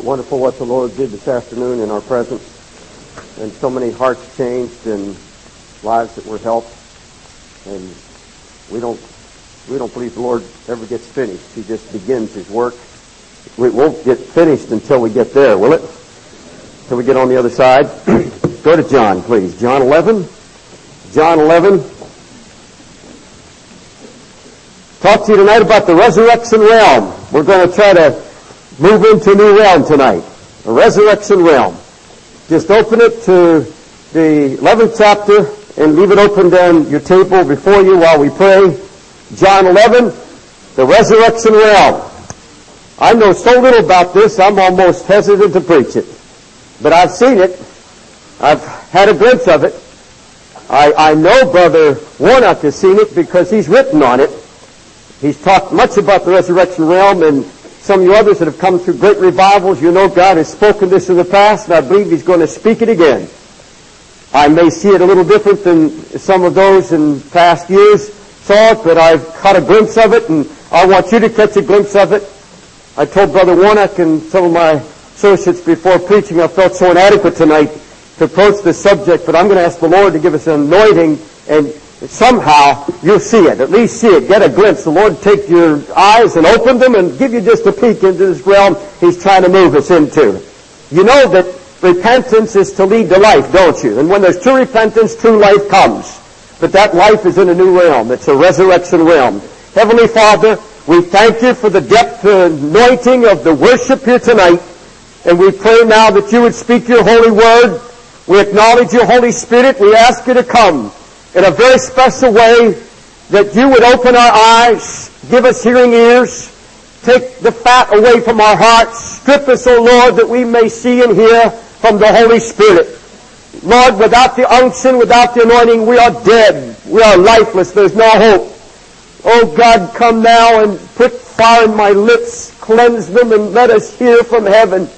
It wonderful what the Lord did this afternoon in our presence? And so many hearts changed and lives that were helped. And we don't, we don't believe the Lord ever gets finished. He just begins His work. We won't get finished until we get there, will it? Until we get on the other side. Go to John, please. John 11. John 11. Talk to you tonight about the resurrection realm. We're going to try to move into a new realm tonight. A resurrection realm. Just open it to the 11th chapter and leave it open down your table before you while we pray. John 11, the resurrection realm. I know so little about this, I'm almost hesitant to preach it. But I've seen it. I've had a glimpse of it. I, I know Brother Warnock has seen it because he's written on it. He's talked much about the resurrection realm and some of you others that have come through great revivals, you know God has spoken this in the past and I believe He's going to speak it again. I may see it a little different than some of those in past years saw it, but I've caught a glimpse of it and I want you to catch a glimpse of it. I told Brother Warnock and some of my associates before preaching I felt so inadequate tonight to approach this subject, but I'm going to ask the Lord to give us an anointing and somehow you'll see it. At least see it. Get a glimpse. The Lord take your eyes and open them and give you just a peek into this realm He's trying to move us into. You know that repentance is to lead to life, don't you? And when there's true repentance, true life comes. But that life is in a new realm. It's a resurrection realm. Heavenly Father, we thank you for the depth anointing of the worship here tonight. And we pray now that you would speak your holy word. We acknowledge your Holy Spirit. We ask you to come in a very special way that you would open our eyes, give us hearing ears, take the fat away from our hearts, strip us, O Lord, that we may see and hear from the Holy Spirit. Lord, without the unction, without the anointing, we are dead. We are lifeless. There's no hope. Oh God, come now and put fire in my lips, cleanse them, and let us hear from heaven.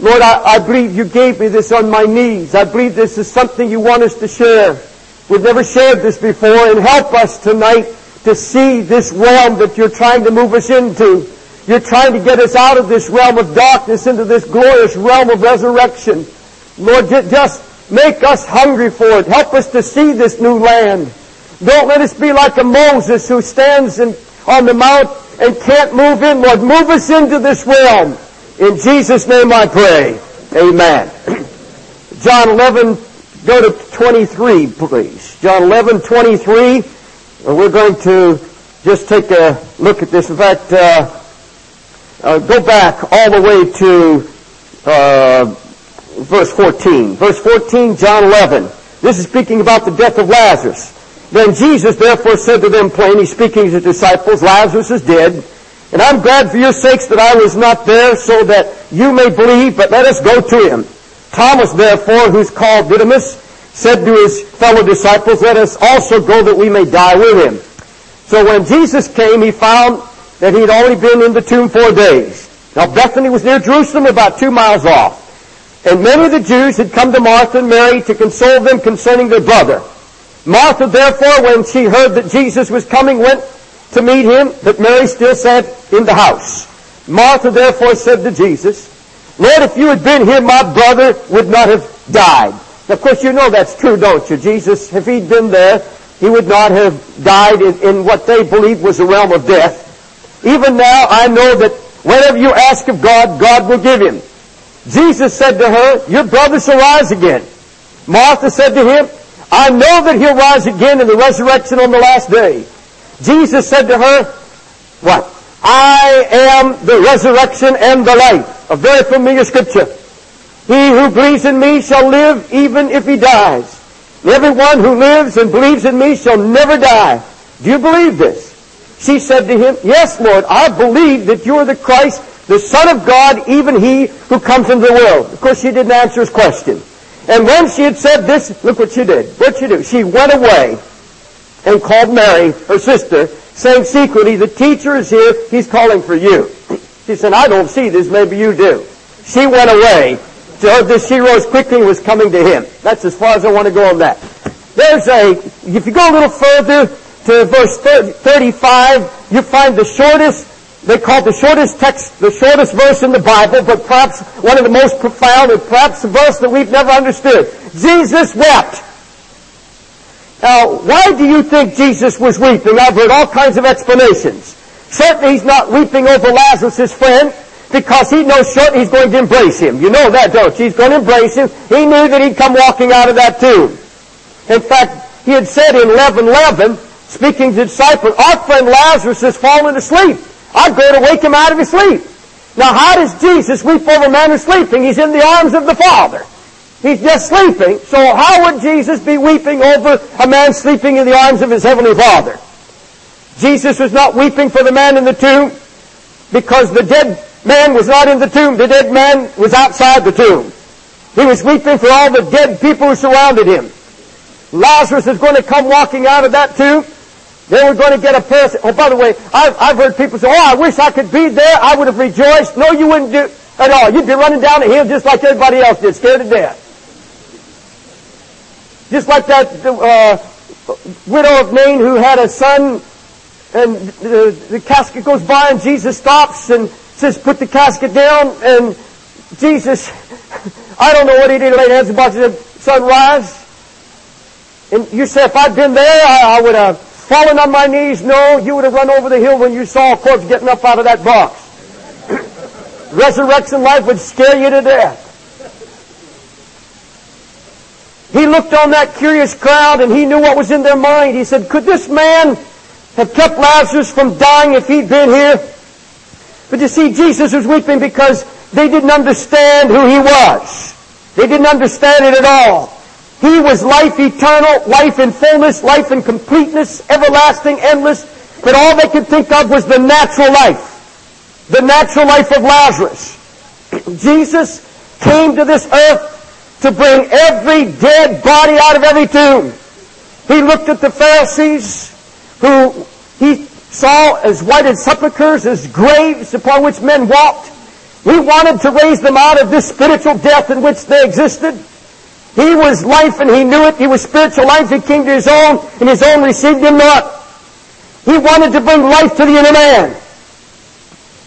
Lord, I, I believe you gave me this on my knees. I believe this is something you want us to share. We've never shared this before, and help us tonight to see this realm that you're trying to move us into. You're trying to get us out of this realm of darkness into this glorious realm of resurrection. Lord, just make us hungry for it. Help us to see this new land. Don't let us be like a Moses who stands in, on the mount and can't move in. Lord, move us into this realm. In Jesus' name I pray. Amen. John 11, go to 23, please. John 11, 23. And We're going to just take a look at this. In fact, uh, uh, go back all the way to uh, verse 14. Verse 14, John 11. This is speaking about the death of Lazarus. Then Jesus therefore said to them plainly, speaking to his disciples, Lazarus is dead, and I'm glad for your sakes that I was not there, so that you may believe, but let us go to him. Thomas therefore, who's called Didymus, said to his fellow disciples, let us also go that we may die with him. So when Jesus came, he found that he had already been in the tomb four days. Now Bethany was near Jerusalem, about two miles off. And many of the Jews had come to Martha and Mary to console them concerning their brother. Martha therefore, when she heard that Jesus was coming, went to meet him, but Mary still sat in the house. Martha therefore said to Jesus, Lord, if you had been here, my brother would not have died. Of course, you know that's true, don't you? Jesus, if he'd been there, he would not have died in, in what they believed was the realm of death. Even now, I know that whatever you ask of God, God will give him. Jesus said to her, your brother shall rise again. Martha said to him, I know that he'll rise again in the resurrection on the last day. Jesus said to her, what? I am the resurrection and the life. A very familiar scripture. He who believes in me shall live even if he dies. Everyone who lives and believes in me shall never die. Do you believe this? She said to him, Yes, Lord, I believe that you are the Christ, the Son of God, even he who comes into the world. Of course, she didn't answer his question. And when she had said this, look what she did. What'd she do? She went away and called Mary, her sister, saying secretly, the teacher is here, he's calling for you. She said, I don't see this, maybe you do. She went away. So this she rose quickly and was coming to him. That's as far as I want to go on that. There's a, if you go a little further, to verse 35, you find the shortest, they call the shortest text, the shortest verse in the Bible, but perhaps one of the most profound and perhaps a verse that we've never understood. Jesus wept. Now, why do you think Jesus was weeping? I've heard all kinds of explanations. Certainly he's not weeping over Lazarus, his friend, because he knows shortly he's going to embrace him. You know that, don't you? He's going to embrace him. He knew that he'd come walking out of that tomb. In fact, he had said in 1111, speaking to the disciples, our friend Lazarus has fallen asleep. I'd go to wake him out of his sleep. Now how does Jesus weep over a man who's sleeping? He's in the arms of the Father. He's just sleeping. So how would Jesus be weeping over a man sleeping in the arms of his Heavenly Father? Jesus was not weeping for the man in the tomb because the dead man was not in the tomb. The dead man was outside the tomb. He was weeping for all the dead people who surrounded him. Lazarus is going to come walking out of that tomb. They were going to get a pair oh by the way, I've, I've heard people say, oh I wish I could be there, I would have rejoiced. No, you wouldn't do at all. You'd be running down the hill just like everybody else did, scared to death. Just like that uh, widow of Nain who had a son and the, the casket goes by and Jesus stops and says, put the casket down and Jesus, I don't know what he did, laid hands about the sunrise. And you say, if I'd been there, I, I would have fallen on my knees? No, you would have run over the hill when you saw a corpse getting up out of that box. Resurrection life would scare you to death. He looked on that curious crowd and he knew what was in their mind. He said, could this man have kept Lazarus from dying if he'd been here? But you see, Jesus was weeping because they didn't understand who he was. They didn't understand it at all. He was life eternal, life in fullness, life in completeness, everlasting, endless. But all they could think of was the natural life. The natural life of Lazarus. Jesus came to this earth to bring every dead body out of every tomb. He looked at the Pharisees who he saw as white as sepulchres, as graves upon which men walked. He wanted to raise them out of this spiritual death in which they existed. He was life and he knew it. He was spiritual life. He came to his own and his own received him not. He wanted to bring life to the inner man.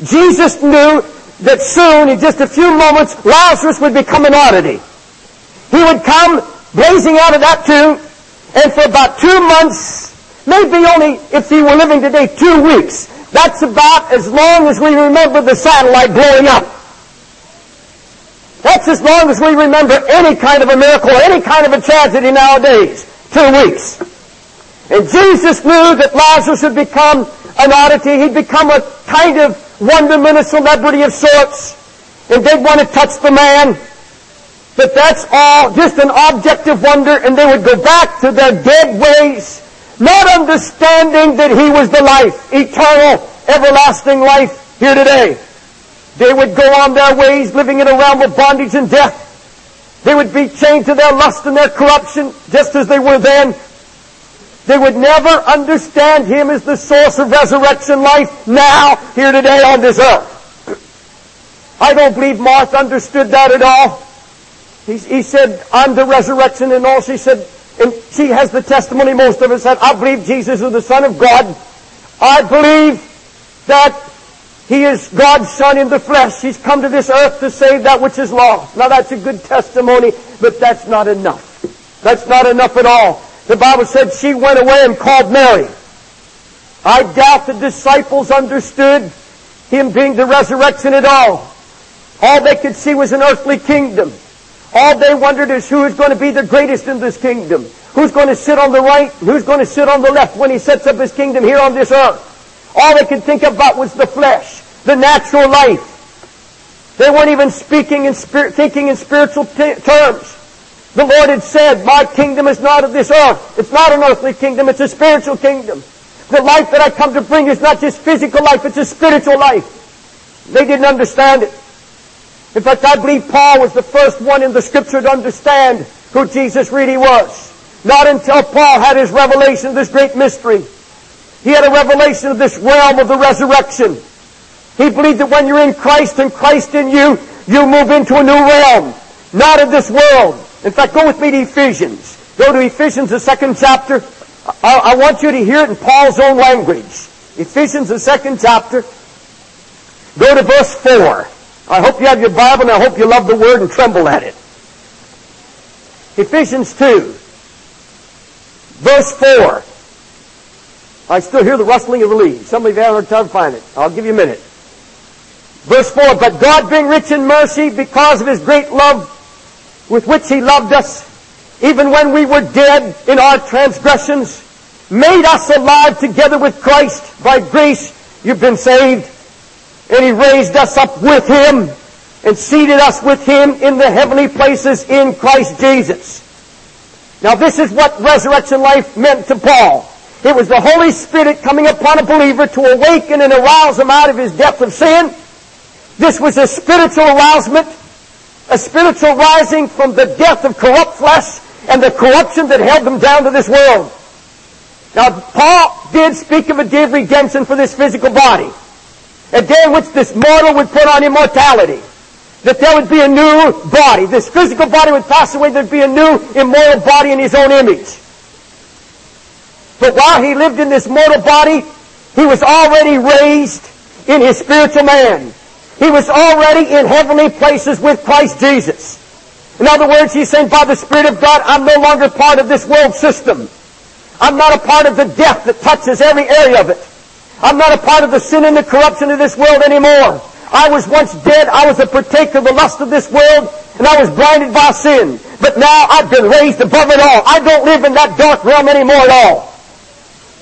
Jesus knew that soon, in just a few moments, Lazarus would become an oddity. He would come blazing out of that tomb, and for about two months, maybe only if he were living today, two weeks. That's about as long as we remember the satellite blowing up. That's as long as we remember any kind of a miracle, any kind of a tragedy nowadays. Two weeks. And Jesus knew that Lazarus would become an oddity. He'd become a kind of wonderment, a celebrity of sorts. And they'd want to touch the man. But that's all just an object of wonder and they would go back to their dead ways, not understanding that he was the life, eternal, everlasting life here today. They would go on their ways living in a realm of bondage and death. They would be chained to their lust and their corruption just as they were then. They would never understand Him as the source of resurrection life now, here today on this earth. I don't believe Martha understood that at all. He, he said, I'm the resurrection and all. She said, and she has the testimony most of us said, I believe Jesus is the Son of God. I believe that he is God's Son in the flesh. He's come to this earth to save that which is lost. Now that's a good testimony, but that's not enough. That's not enough at all. The Bible said she went away and called Mary. I doubt the disciples understood him being the resurrection at all. All they could see was an earthly kingdom. All they wondered is who is going to be the greatest in this kingdom. Who's going to sit on the right who's going to sit on the left when he sets up his kingdom here on this earth. All they could think about was the flesh, the natural life. They weren't even speaking in spirit, thinking in spiritual t- terms. The Lord had said, my kingdom is not of this earth. It's not an earthly kingdom, it's a spiritual kingdom. The life that I come to bring is not just physical life, it's a spiritual life. They didn't understand it. In fact, I believe Paul was the first one in the scripture to understand who Jesus really was. Not until Paul had his revelation of this great mystery. He had a revelation of this realm of the resurrection. He believed that when you're in Christ and Christ in you, you move into a new realm. Not of this world. In fact, go with me to Ephesians. Go to Ephesians, the second chapter. I, I want you to hear it in Paul's own language. Ephesians, the second chapter. Go to verse 4. I hope you have your Bible and I hope you love the Word and tremble at it. Ephesians 2, verse 4. I still hear the rustling of the leaves. Some of you haven't time to find it. I'll give you a minute. Verse 4, But God being rich in mercy because of His great love with which He loved us, even when we were dead in our transgressions, made us alive together with Christ. By grace you've been saved. And He raised us up with Him and seated us with Him in the heavenly places in Christ Jesus. Now this is what resurrection life meant to Paul. It was the Holy Spirit coming upon a believer to awaken and arouse him out of his depth of sin. This was a spiritual arousement, a spiritual rising from the death of corrupt flesh and the corruption that held them down to this world. Now, Paul did speak of a of redemption for this physical body. A day in which this mortal would put on immortality. That there would be a new body. This physical body would pass away. There'd be a new immortal body in his own image. But while he lived in this mortal body, he was already raised in his spiritual man. He was already in heavenly places with Christ Jesus. In other words, he's saying, by the Spirit of God, I'm no longer part of this world system. I'm not a part of the death that touches every area of it. I'm not a part of the sin and the corruption of this world anymore. I was once dead. I was a partaker of the lust of this world, and I was blinded by sin. But now I've been raised above it all. I don't live in that dark realm anymore at all.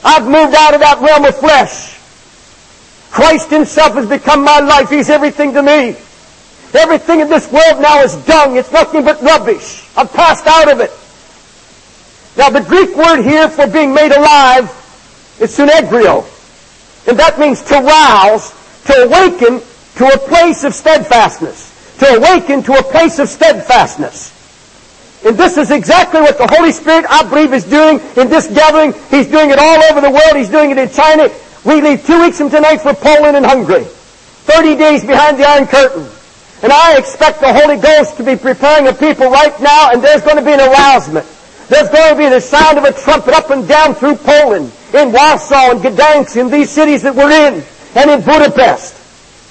I've moved out of that realm of flesh. Christ himself has become my life. He's everything to me. Everything in this world now is dung. It's nothing but rubbish. I've passed out of it. Now the Greek word here for being made alive is sunegeiro. And that means to rouse, to awaken to a place of steadfastness. To awaken to a place of steadfastness. And this is exactly what the Holy Spirit, I believe, is doing in this gathering. He's doing it all over the world. He's doing it in China. We leave two weeks from tonight for Poland and Hungary. 30 days behind the Iron Curtain. And I expect the Holy Ghost to be preparing a people right now, and there's going to be an arousement. There's going to be the sound of a trumpet up and down through Poland, in Warsaw and Gdansk, in these cities that we're in, and in Budapest.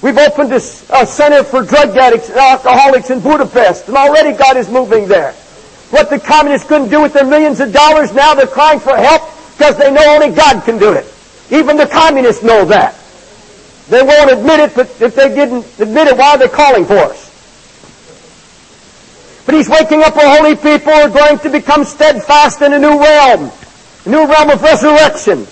We've opened a, a center for drug addicts and alcoholics in Budapest, and already God is moving there. What the communists couldn't do with their millions of dollars, now they're crying for help because they know only God can do it. Even the communists know that. They won't admit it, but if they didn't admit it, why are they calling for us? But he's waking up a holy people who are going to become steadfast in a new realm, a new realm of resurrection.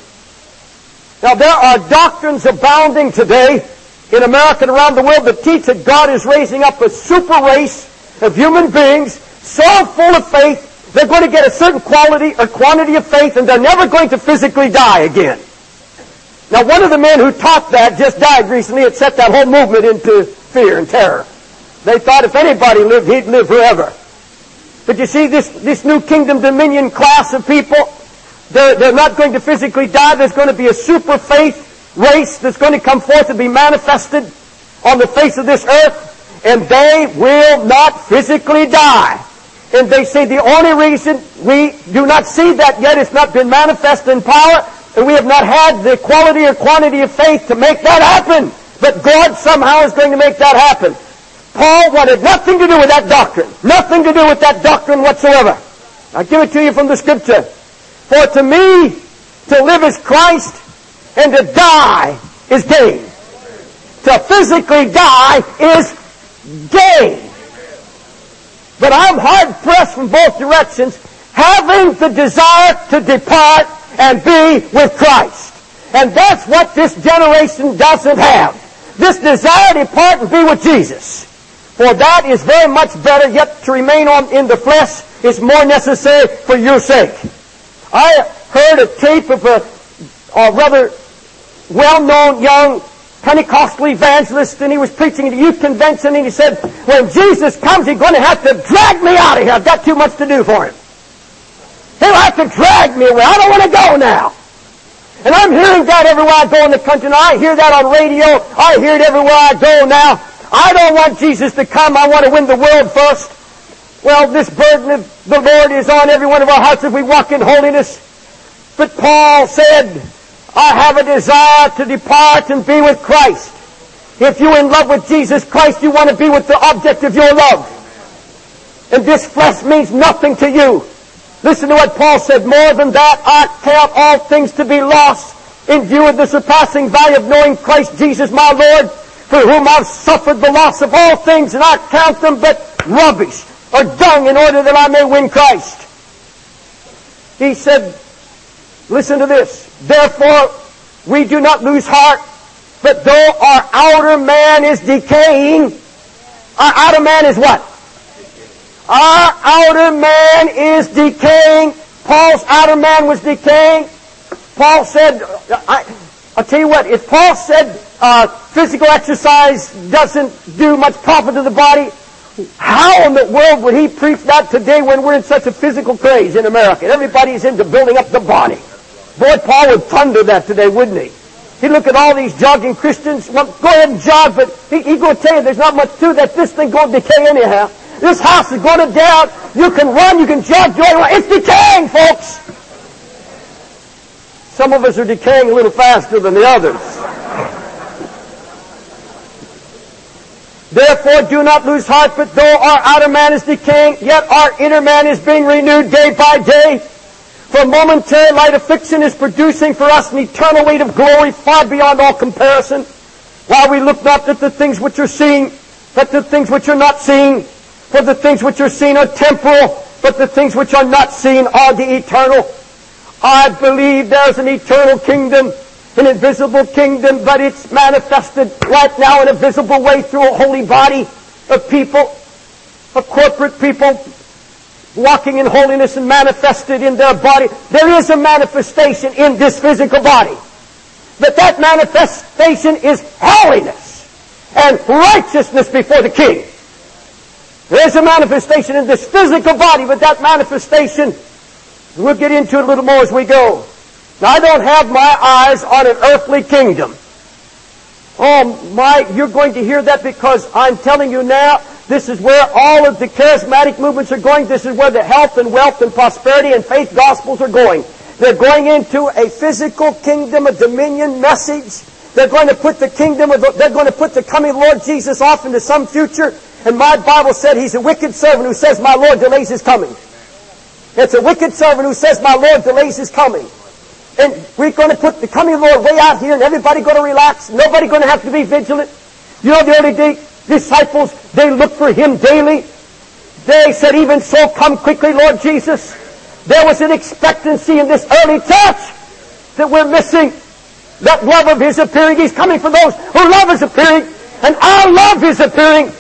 Now there are doctrines abounding today in America and around the world that teach that God is raising up a super race of human beings so full of faith, they're going to get a certain quality or quantity of faith and they're never going to physically die again. Now one of the men who taught that just died recently. It set that whole movement into fear and terror. They thought if anybody lived, he'd live forever. But you see, this, this new kingdom dominion class of people, they're, they're not going to physically die. There's going to be a super faith race that's going to come forth and be manifested on the face of this earth, and they will not physically die. And they say the only reason we do not see that yet, it's not been manifested in power, and we have not had the quality or quantity of faith to make that happen. But God somehow is going to make that happen. Paul wanted nothing to do with that doctrine. Nothing to do with that doctrine whatsoever. I give it to you from the scripture. For to me, to live is Christ, and to die is gain. To physically die is gain. But I'm hard pressed from both directions, having the desire to depart and be with Christ. And that's what this generation doesn't have. This desire to depart and be with Jesus. For that is very much better, yet to remain on in the flesh is more necessary for your sake. I heard a tape of a, a rather well-known young Pentecostal evangelist, and he was preaching at a youth convention, and he said, when Jesus comes, he's going to have to drag me out of here. I've got too much to do for him. He'll have to drag me away. I don't want to go now. And I'm hearing that everywhere I go in the country. And I hear that on radio. I hear it everywhere I go now. I don't want Jesus to come. I want to win the world first. Well, this burden of the Lord is on every one of our hearts if we walk in holiness. But Paul said, I have a desire to depart and be with Christ. If you're in love with Jesus Christ, you want to be with the object of your love. And this flesh means nothing to you. Listen to what Paul said. More than that, I count all things to be lost in view of the surpassing value of knowing Christ Jesus my Lord, for whom I've suffered the loss of all things, and I count them but rubbish or dung in order that I may win Christ. He said, listen to this. Therefore, we do not lose heart, but though our outer man is decaying, our outer man is what? Our outer man is decaying. Paul's outer man was decaying. Paul said, I, will tell you what, if Paul said uh, physical exercise doesn't do much profit to the body, how in the world would he preach that today when we're in such a physical craze in America? Everybody's into building up the body. Boy, Paul would thunder that today, wouldn't he? He'd look at all these jogging Christians. Well, go ahead and jog, but he, going to tell you there's not much to that. This thing going to decay anyhow. This house is going to down. You can run, you can jog, you do It's decaying, folks. Some of us are decaying a little faster than the others. Therefore, do not lose heart, but though our outer man is decaying, yet our inner man is being renewed day by day. For momentary light affliction is producing for us an eternal weight of glory far beyond all comparison. While we look not at the things which are seen, but the things which are not seen. For the things which are seen are temporal, but the things which are not seen are the eternal. I believe there's an eternal kingdom, an invisible kingdom, but it's manifested right now in a visible way through a holy body of people, of corporate people, walking in holiness and manifested in their body. There is a manifestation in this physical body. But that manifestation is holiness and righteousness before the King. There's a manifestation in this physical body, but that manifestation, we'll get into it a little more as we go. Now, I don't have my eyes on an earthly kingdom. Oh my, you're going to hear that because I'm telling you now, this is where all of the charismatic movements are going. This is where the health and wealth and prosperity and faith gospels are going. They're going into a physical kingdom, a dominion message. They're going to put the kingdom of the, they're going to put the coming Lord Jesus off into some future and my Bible said he's a wicked servant who says, my Lord delays his coming. It's a wicked servant who says, my Lord delays his coming. And we're going to put the coming Lord way out here and everybody going to relax. Nobody going to have to be vigilant. You know the early day disciples, they looked for him daily. They said, even so, come quickly, Lord Jesus. There was an expectancy in this early church that we're missing. That love of his appearing. He's coming for those who love his appearing. And our love his appearing.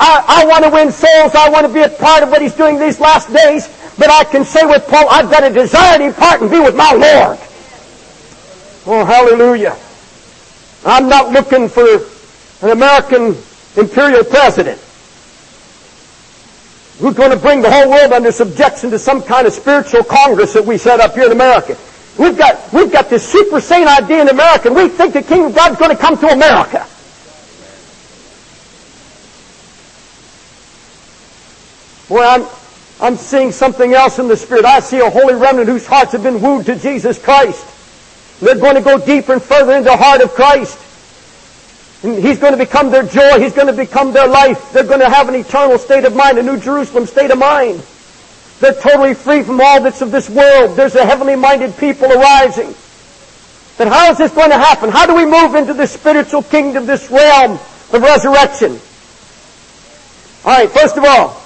I, I want to win souls. I want to be a part of what he's doing these last days. But I can say with Paul, I've got a desire to depart and be with my Lord. Oh, hallelujah. I'm not looking for an American imperial president who's going to bring the whole world under subjection to some kind of spiritual congress that we set up here in America. We've got, we've got this super sane idea in America, and we think the kingdom of God's going to come to America. Boy, I'm, I'm seeing something else in the Spirit. I see a holy remnant whose hearts have been wooed to Jesus Christ. They're going to go deeper and further into the heart of Christ. And He's going to become their joy. He's going to become their life. They're going to have an eternal state of mind, a New Jerusalem state of mind. They're totally free from all that's of this world. There's a heavenly minded people arising. But how is this going to happen? How do we move into this spiritual kingdom, this realm of resurrection? All right, first of all,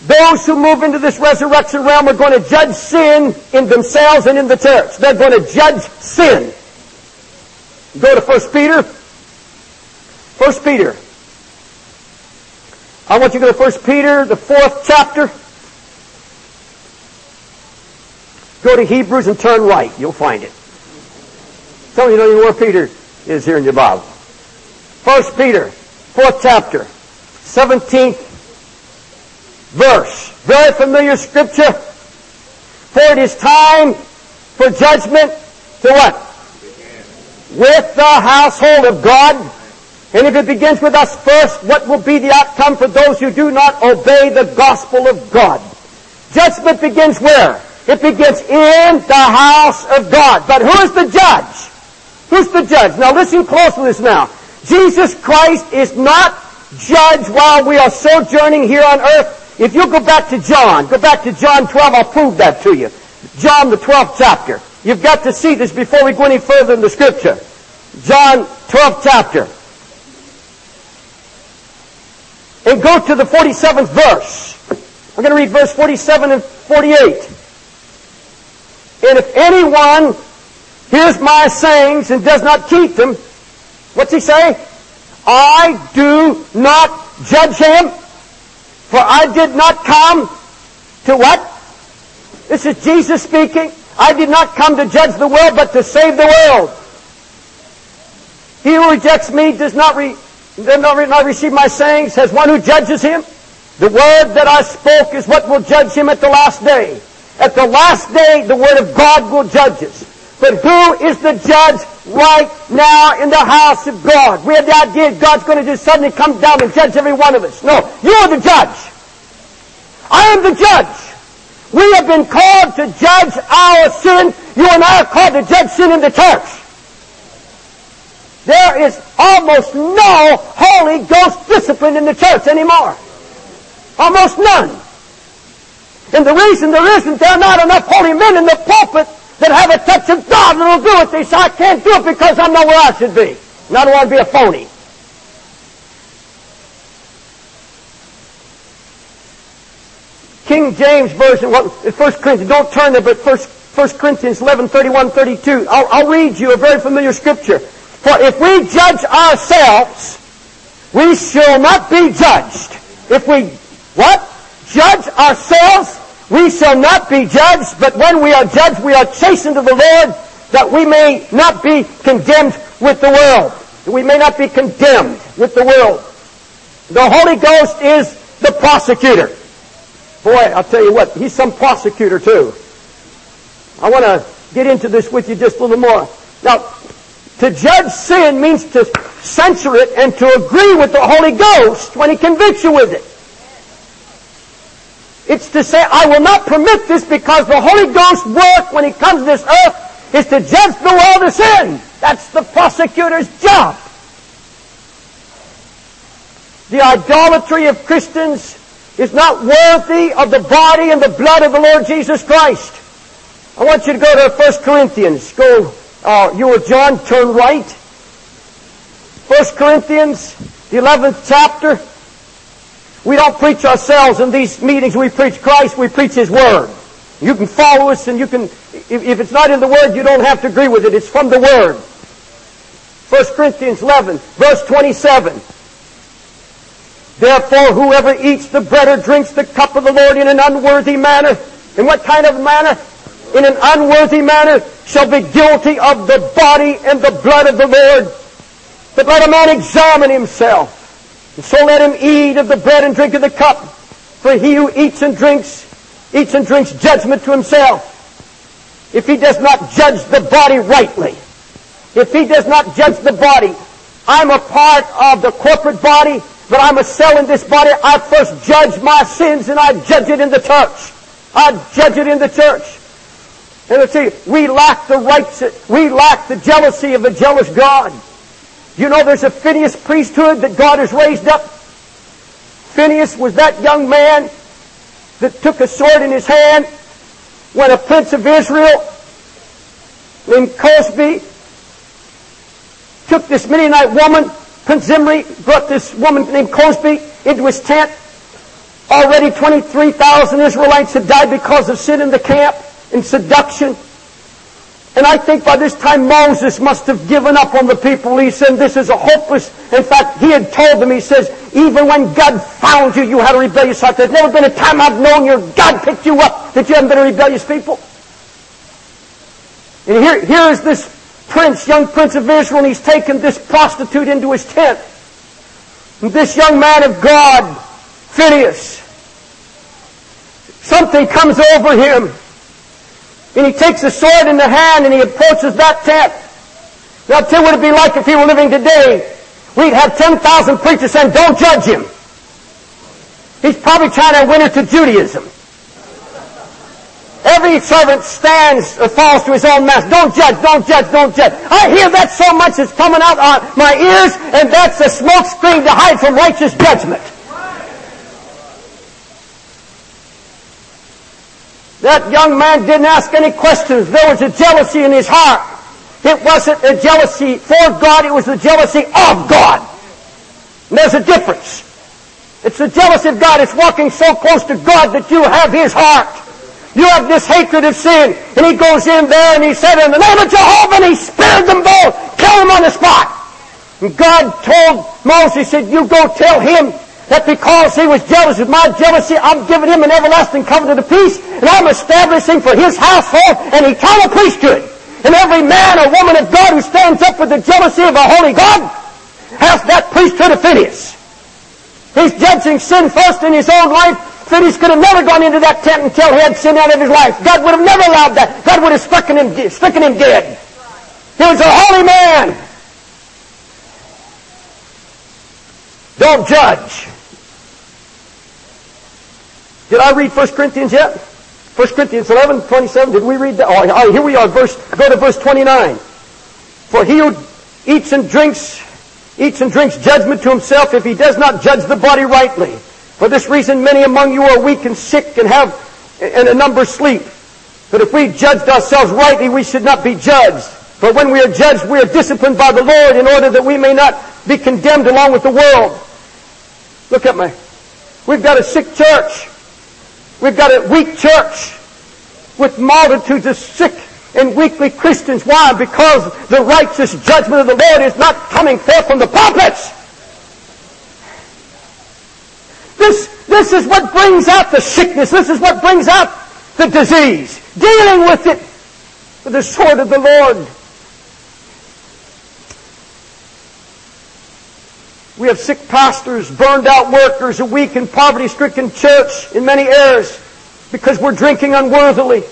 those who move into this resurrection realm are going to judge sin in themselves and in the church. They're going to judge sin. Go to 1 Peter. 1 Peter. I want you to go to 1 Peter, the fourth chapter. Go to Hebrews and turn right. You'll find it. Some of you know where Peter is here in your Bible. 1 Peter, fourth chapter, 17th verse. Very familiar scripture. For it is time for judgment to what? With the household of God. And if it begins with us first, what will be the outcome for those who do not obey the gospel of God? Judgment begins where? It begins in the house of God. But who is the judge? Who's the judge? Now listen closely to this now. Jesus Christ is not judge while we are sojourning here on earth. If you go back to John, go back to John 12, I'll prove that to you. John, the 12th chapter. You've got to see this before we go any further in the scripture. John 12th chapter. And go to the 47th verse. I'm going to read verse 47 and 48. And if anyone hears my sayings and does not keep them, what's he say? I do not judge him, for I did not come to what? This is Jesus speaking. I did not come to judge the world, but to save the world. He who rejects me does not, re, does not, re, not receive my sayings, has one who judges him. The word that I spoke is what will judge him at the last day. At the last day, the word of God will judge us. But who is the judge right now in the house of God? We have the idea God's going to just suddenly come down and judge every one of us. No, you are the judge. I am the judge. We have been called to judge our sin. You and I are called to judge sin in the church. There is almost no Holy Ghost discipline in the church anymore. Almost none. And the reason there isn't, there are not enough holy men in the pulpit that have a touch of God that'll do it. They say, I can't do it because I'm not where I should be. And I don't want to be a phony. King James Version, well, 1 Corinthians, don't turn there, but 1, 1 Corinthians 11, 31, 32. I'll, I'll read you a very familiar scripture. For if we judge ourselves, we shall not be judged. If we, what? Judge ourselves, we shall not be judged, but when we are judged, we are chastened to the Lord, that we may not be condemned with the world. We may not be condemned with the world. The Holy Ghost is the prosecutor. Boy, I'll tell you what, he's some prosecutor too. I want to get into this with you just a little more. Now, to judge sin means to censure it and to agree with the Holy Ghost when he convicts you with it. It's to say, I will not permit this because the Holy Ghost work when He comes to this earth is to judge the world of sin. That's the prosecutor's job. The idolatry of Christians is not worthy of the body and the blood of the Lord Jesus Christ. I want you to go to 1 Corinthians. Go, uh, you or John, turn right. 1 Corinthians, the 11th chapter. We don't preach ourselves in these meetings. We preach Christ. We preach His Word. You can follow us and you can, if, it's not in the Word, you don't have to agree with it. It's from the Word. 1 Corinthians 11, verse 27. Therefore, whoever eats the bread or drinks the cup of the Lord in an unworthy manner, in what kind of manner? In an unworthy manner, shall be guilty of the body and the blood of the Lord. But let a man examine himself. And so let him eat of the bread and drink of the cup. For he who eats and drinks, eats and drinks judgment to himself. If he does not judge the body rightly, if he does not judge the body, I'm a part of the corporate body, but I'm a cell in this body. I first judge my sins and I judge it in the church. I judge it in the church. And let's see, we lack the rights, we lack the jealousy of a jealous God. You know there's a Phineas priesthood that God has raised up? Phineas was that young man that took a sword in his hand when a prince of Israel named Cozbi took this Midianite woman, Prince Zimri brought this woman named Cozbi into his tent Already 23,000 Israelites had died because of sin in the camp and seduction. And I think by this time Moses must have given up on the people. He said, this is a hopeless. In fact, he had told them, he says, even when God found you, you had a rebellious heart. There's never been a time I've known your God picked you up that you haven't been a rebellious people. And here, here is this prince, young prince of Israel, and he's taken this prostitute into his tent. And this young man of God, Phineas, something comes over him. And he takes a sword in the hand and he approaches that tent. Now, tell what it'd be like if he were living today. We'd have 10,000 preachers saying, don't judge him. He's probably trying to win her to Judaism. Every servant stands or falls to his own master. Don't judge, don't judge, don't judge. I hear that so much it's coming out on my ears, and that's a smoke screen to hide from righteous judgment. That young man didn't ask any questions. There was a jealousy in his heart. It wasn't a jealousy for God, it was the jealousy of God. And there's a difference. It's the jealousy of God. It's walking so close to God that you have His heart. You have this hatred of sin. And he goes in there and he said, in the name of Jehovah, and he spared them both. Kill them on the spot. And God told Moses, he said, you go tell him that because he was jealous of my jealousy, I'm giving him an everlasting covenant of peace, and I'm establishing for his household an eternal priesthood. And every man or woman of God who stands up with the jealousy of a holy God has that priesthood of Phineas. He's judging sin first in his own life. Phineas could have never gone into that tent until he had sin out of his life. God would have never allowed that. God would have stricken him, stricken him dead. He was a holy man. Don't judge. Did I read 1 Corinthians yet? 1 Corinthians 11, 27. Did we read that? Oh, here we are. Verse, go to verse 29. For he who eats and drinks, eats and drinks judgment to himself if he does not judge the body rightly. For this reason many among you are weak and sick and have, and a number sleep. But if we judged ourselves rightly, we should not be judged. For when we are judged, we are disciplined by the Lord in order that we may not be condemned along with the world. Look at me. We've got a sick church. We've got a weak church with multitudes of sick and weakly Christians. Why? Because the righteous judgment of the Lord is not coming forth from the pulpits. This, this is what brings out the sickness. This is what brings out the disease. Dealing with it with the sword of the Lord. We have sick pastors, burned out workers, a weak and poverty stricken church in many areas because we're drinking unworthily.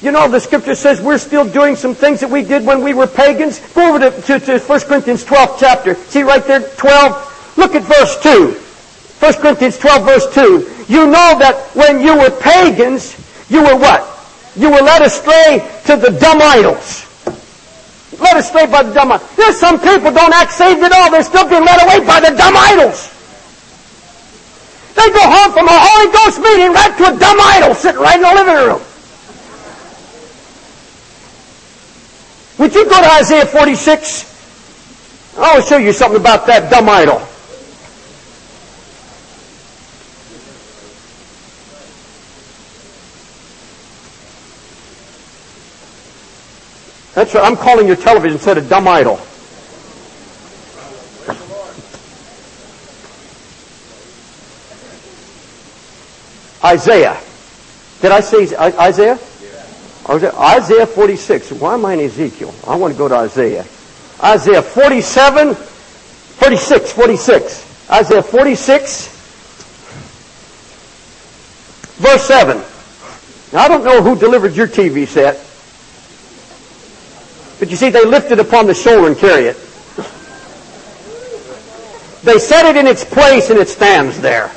You know, the scripture says we're still doing some things that we did when we were pagans. Go over to, to, to 1 Corinthians 12 chapter. See right there, 12? Look at verse 2. 1 Corinthians 12 verse 2. You know that when you were pagans, you were what? You were led astray to the dumb idols. Led astray by the dumb idols. There's some people don't act saved at all. They're still being led away by the dumb idols. They go home from a Holy Ghost meeting right to a dumb idol sitting right in the living room. Would you go to Isaiah 46? I'll show you something about that dumb idol. That's right. I'm calling your television set a dumb idol. Isaiah. Did I say Isaiah? Isaiah 46. Why am I in Ezekiel? I want to go to Isaiah. Isaiah 47, 46, 46. Isaiah 46, verse 7. Now, I don't know who delivered your TV set, but you see, they lift it upon the shoulder and carry it. They set it in its place and it stands there.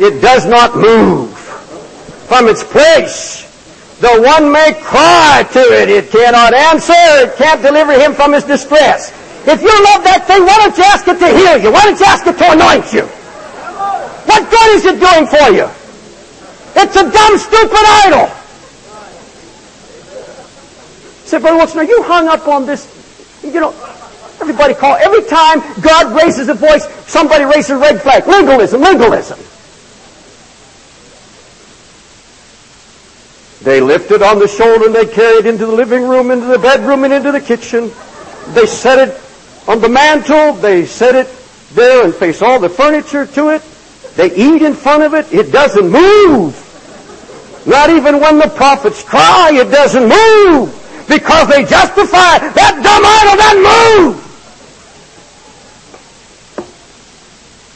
It does not move from its place. Though one may cry to it. It cannot answer. It can't deliver him from his distress. If you love that thing, why don't you ask it to heal you? Why don't you ask it to anoint you? What good is it doing for you? It's a dumb, stupid idol. Say, Brother Wilkerson, are you hung up on this? You know, Everybody call, every time God raises a voice, somebody raises a red flag. Legalism, legalism. They lift it on the shoulder and they carry it into the living room, into the bedroom, and into the kitchen. They set it on the mantle. They set it there and face all the furniture to it. They eat in front of it. It doesn't move. Not even when the prophets cry, it doesn't move. Because they justify that dumb idol doesn't move.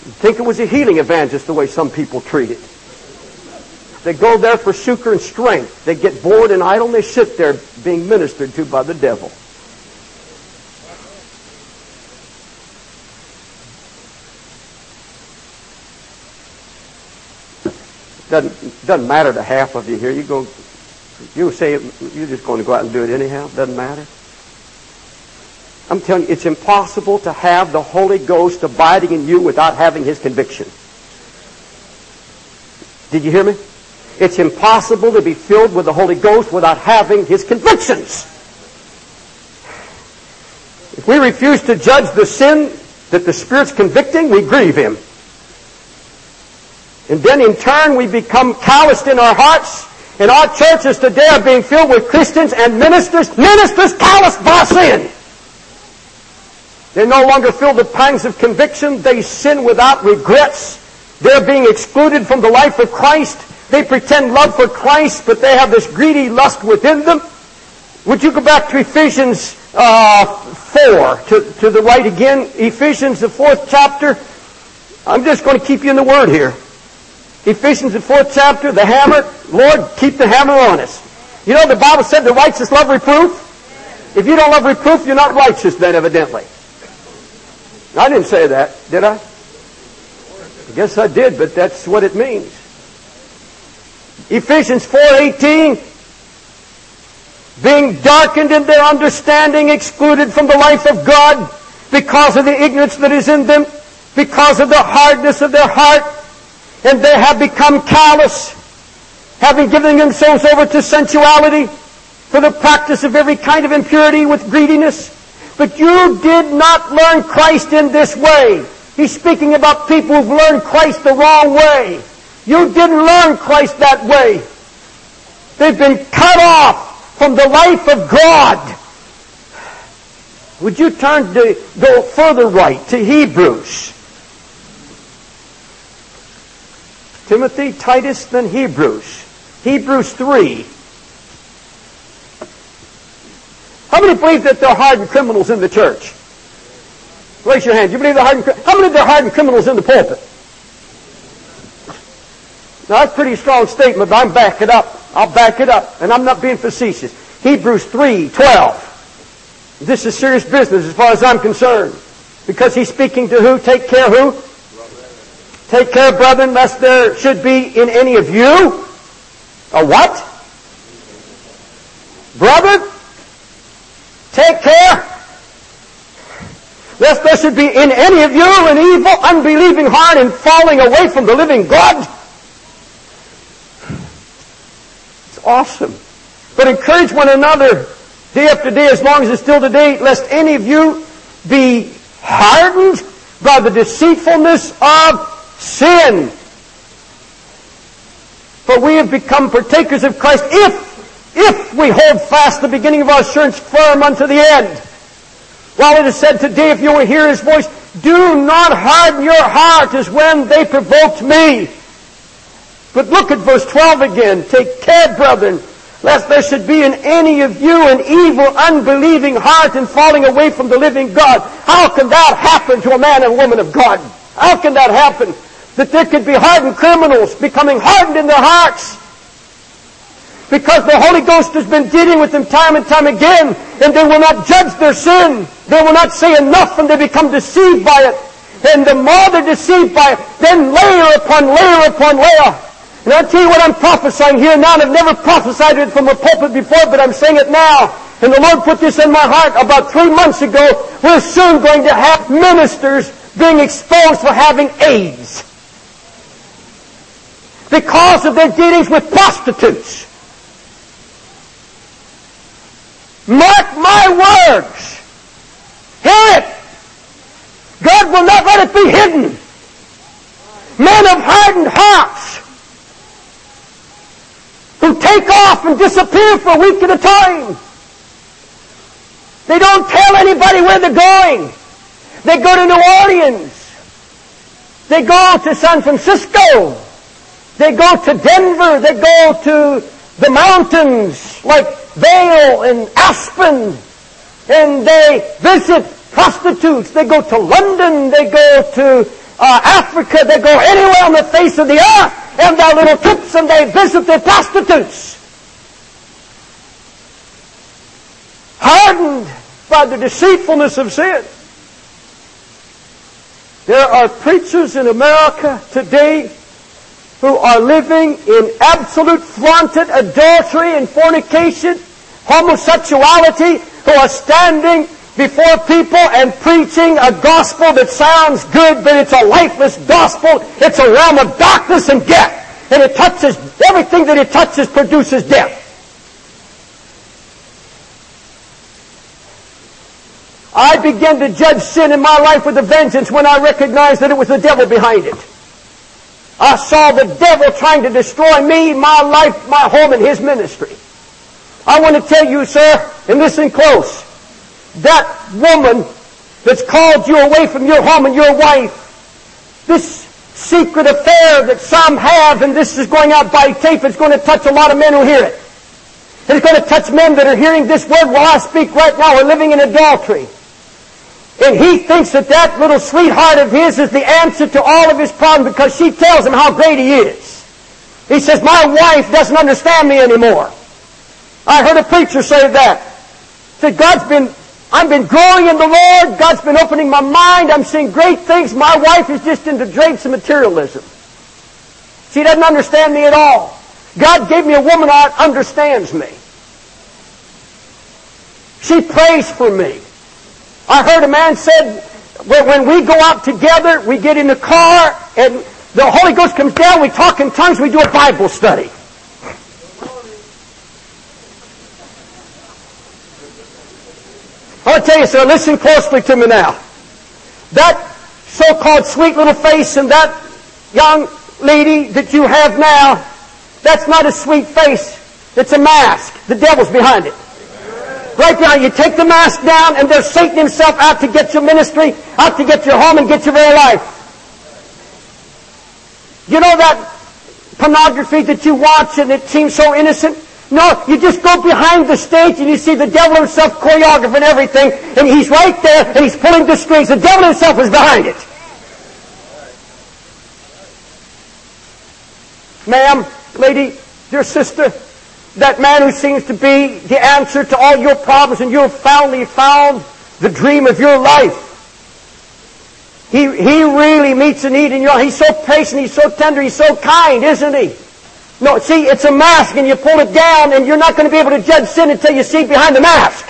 You'd think it was a healing evangelist the way some people treat it. They go there for succor and strength. They get bored and idle and they sit there being ministered to by the devil. Doesn't, doesn't matter to half of you here. You go, you say you're just going to go out and do it anyhow. Doesn't matter. I'm telling you, it's impossible to have the Holy Ghost abiding in you without having His conviction. Did you hear me? It's impossible to be filled with the Holy Ghost without having His convictions. If we refuse to judge the sin that the Spirit's convicting, we grieve Him. And then in turn we become calloused in our hearts. And our churches today are being filled with Christians and ministers, ministers calloused by sin. They're no longer filled with pangs of conviction. They sin without regrets. They're being excluded from the life of Christ. They pretend love for Christ, but they have this greedy lust within them. Would you go back to Ephesians uh, 4, to, to the right again? Ephesians, the fourth chapter. I'm just going to keep you in the Word here. Ephesians, the fourth chapter, the hammer. Lord, keep the hammer on us. You know, the Bible said the righteous love reproof. If you don't love reproof, you're not righteous then, evidently. I didn't say that, did I? I guess I did, but that's what it means. Ephesians 4:18 being darkened in their understanding, excluded from the life of God because of the ignorance that is in them, because of the hardness of their heart, and they have become callous, having given themselves over to sensuality, for the practice of every kind of impurity with greediness. But you did not learn Christ in this way. He's speaking about people who've learned Christ the wrong way. You didn't learn Christ that way. They've been cut off from the life of God. Would you turn to go further right to Hebrews? Timothy, Titus, then Hebrews. Hebrews 3. How many believe that there are hardened criminals in the church? Raise your hand. You believe there are hardened criminals. How many there are hardened criminals in the pulpit? Now that's a pretty strong statement, but I'm back it up. I'll back it up. And I'm not being facetious. Hebrews 3, 12. This is serious business as far as I'm concerned. Because he's speaking to who? Take care who? Take care, brethren, lest there should be in any of you a what? Brother, take care lest there should be in any of you an evil, unbelieving heart and falling away from the living God. It's awesome. But encourage one another day after day as long as it's still today, lest any of you be hardened by the deceitfulness of sin. For we have become partakers of Christ if, if we hold fast the beginning of our assurance firm unto the end. While it is said today, if you will hear his voice, do not harden your heart as when they provoked me. But look at verse 12 again. Take care, brethren, lest there should be in any of you an evil, unbelieving heart and falling away from the living God. How can that happen to a man and woman of God? How can that happen? That there could be hardened criminals becoming hardened in their hearts. Because the Holy Ghost has been dealing with them time and time again, and they will not judge their sin. They will not say enough, and they become deceived by it. And the more they're deceived by it, then layer upon layer upon layer. And I'll tell you what I'm prophesying here now, and I've never prophesied it from a pulpit before, but I'm saying it now. And the Lord put this in my heart about three months ago. We're soon going to have ministers being exposed for having AIDS. Because of their dealings with prostitutes. Mark my words. Hear it. God will not let it be hidden. Men of hardened hearts who take off and disappear for a week at a time. They don't tell anybody where they're going. They go to New Orleans. They go to San Francisco. They go to Denver. They go to the mountains like Vail and Aspen. And they visit prostitutes. They go to London. They go to uh, Africa. They go anywhere on the face of the earth. And their little trips and they visit the prostitutes. Hardened by the deceitfulness of sin. There are preachers in America today who are living in absolute flaunted adultery and fornication, homosexuality, who are standing before people and preaching a gospel that sounds good, but it's a lifeless gospel. It's a realm of darkness and death. And it touches, everything that it touches produces death. I began to judge sin in my life with a vengeance when I recognized that it was the devil behind it. I saw the devil trying to destroy me, my life, my home, and his ministry. I want to tell you, sir, and listen close, that woman that's called you away from your home and your wife, this secret affair that some have, and this is going out by tape, it's going to touch a lot of men who hear it. It's going to touch men that are hearing this word while I speak right now, are living in adultery. And he thinks that that little sweetheart of his is the answer to all of his problems because she tells him how great he is. He says, my wife doesn't understand me anymore. I heard a preacher say that. He Said, God's been, I've been growing in the Lord. God's been opening my mind. I'm seeing great things. My wife is just into drapes and materialism. She doesn't understand me at all. God gave me a woman that understands me. She prays for me. I heard a man said, when we go out together, we get in the car, and the Holy Ghost comes down, we talk in tongues, we do a Bible study. I'll tell you, sir, listen closely to me now. That so-called sweet little face and that young lady that you have now, that's not a sweet face. It's a mask. The devil's behind it. Right now, you take the mask down and there's Satan himself out to get your ministry, out to get your home and get your very life. You know that pornography that you watch and it seems so innocent? No, you just go behind the stage and you see the devil himself choreographing everything and he's right there and he's pulling the strings. The devil himself is behind it. Ma'am, lady, dear sister, that man who seems to be the answer to all your problems and you've finally found the dream of your life. He, he really meets a need in your He's so patient, he's so tender, he's so kind, isn't he? No, see, it's a mask and you pull it down and you're not going to be able to judge sin until you see behind the mask.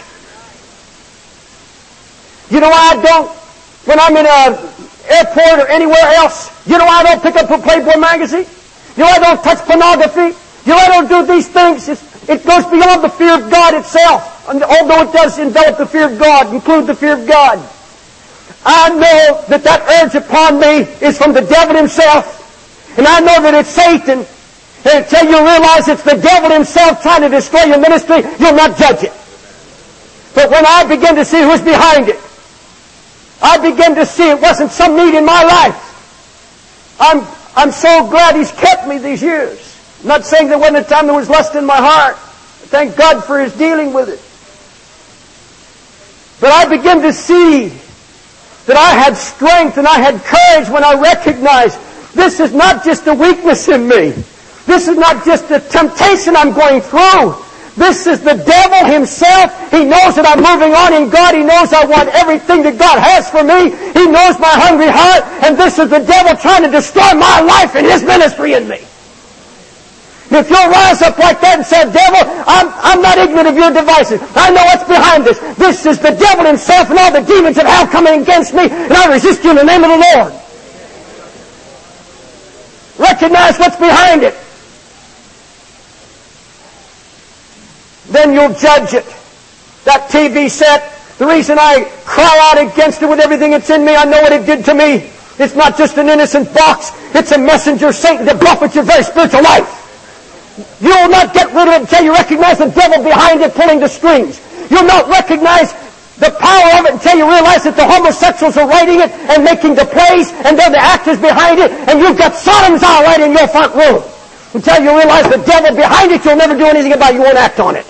You know why I don't, when I'm in an airport or anywhere else, you know why I don't pick up a Playboy magazine? You know I don't touch pornography? You I don't do these things. It goes beyond the fear of God itself. Although it does envelop the fear of God, include the fear of God. I know that that urge upon me is from the devil himself. And I know that it's Satan. And until you realize it's the devil himself trying to destroy your ministry, you'll not judge it. But when I begin to see who's behind it, I begin to see it wasn't some need in my life. I'm, I'm so glad he's kept me these years. I'm not saying there wasn't a time there was lust in my heart. Thank God for His dealing with it. But I begin to see that I had strength and I had courage when I recognized this is not just a weakness in me. This is not just a temptation I'm going through. This is the devil himself. He knows that I'm moving on in God. He knows I want everything that God has for me. He knows my hungry heart. And this is the devil trying to destroy my life and his ministry in me. If you'll rise up like that and say, devil, I'm, I'm not ignorant of your devices. I know what's behind this. This is the devil himself and all the demons of hell coming against me, and I resist you in the name of the Lord. Recognize what's behind it. Then you'll judge it. That TV set The reason I cry out against it with everything that's in me, I know what it did to me. It's not just an innocent box. It's a messenger Satan that buffet your very spiritual life. You'll not get rid of it until you recognize the devil behind it pulling the strings. You'll not recognize the power of it until you realize that the homosexuals are writing it and making the plays and they're the actors behind it and you've got Sodom's all right in your front room. Until you realize the devil behind it, you'll never do anything about it. You won't act on it.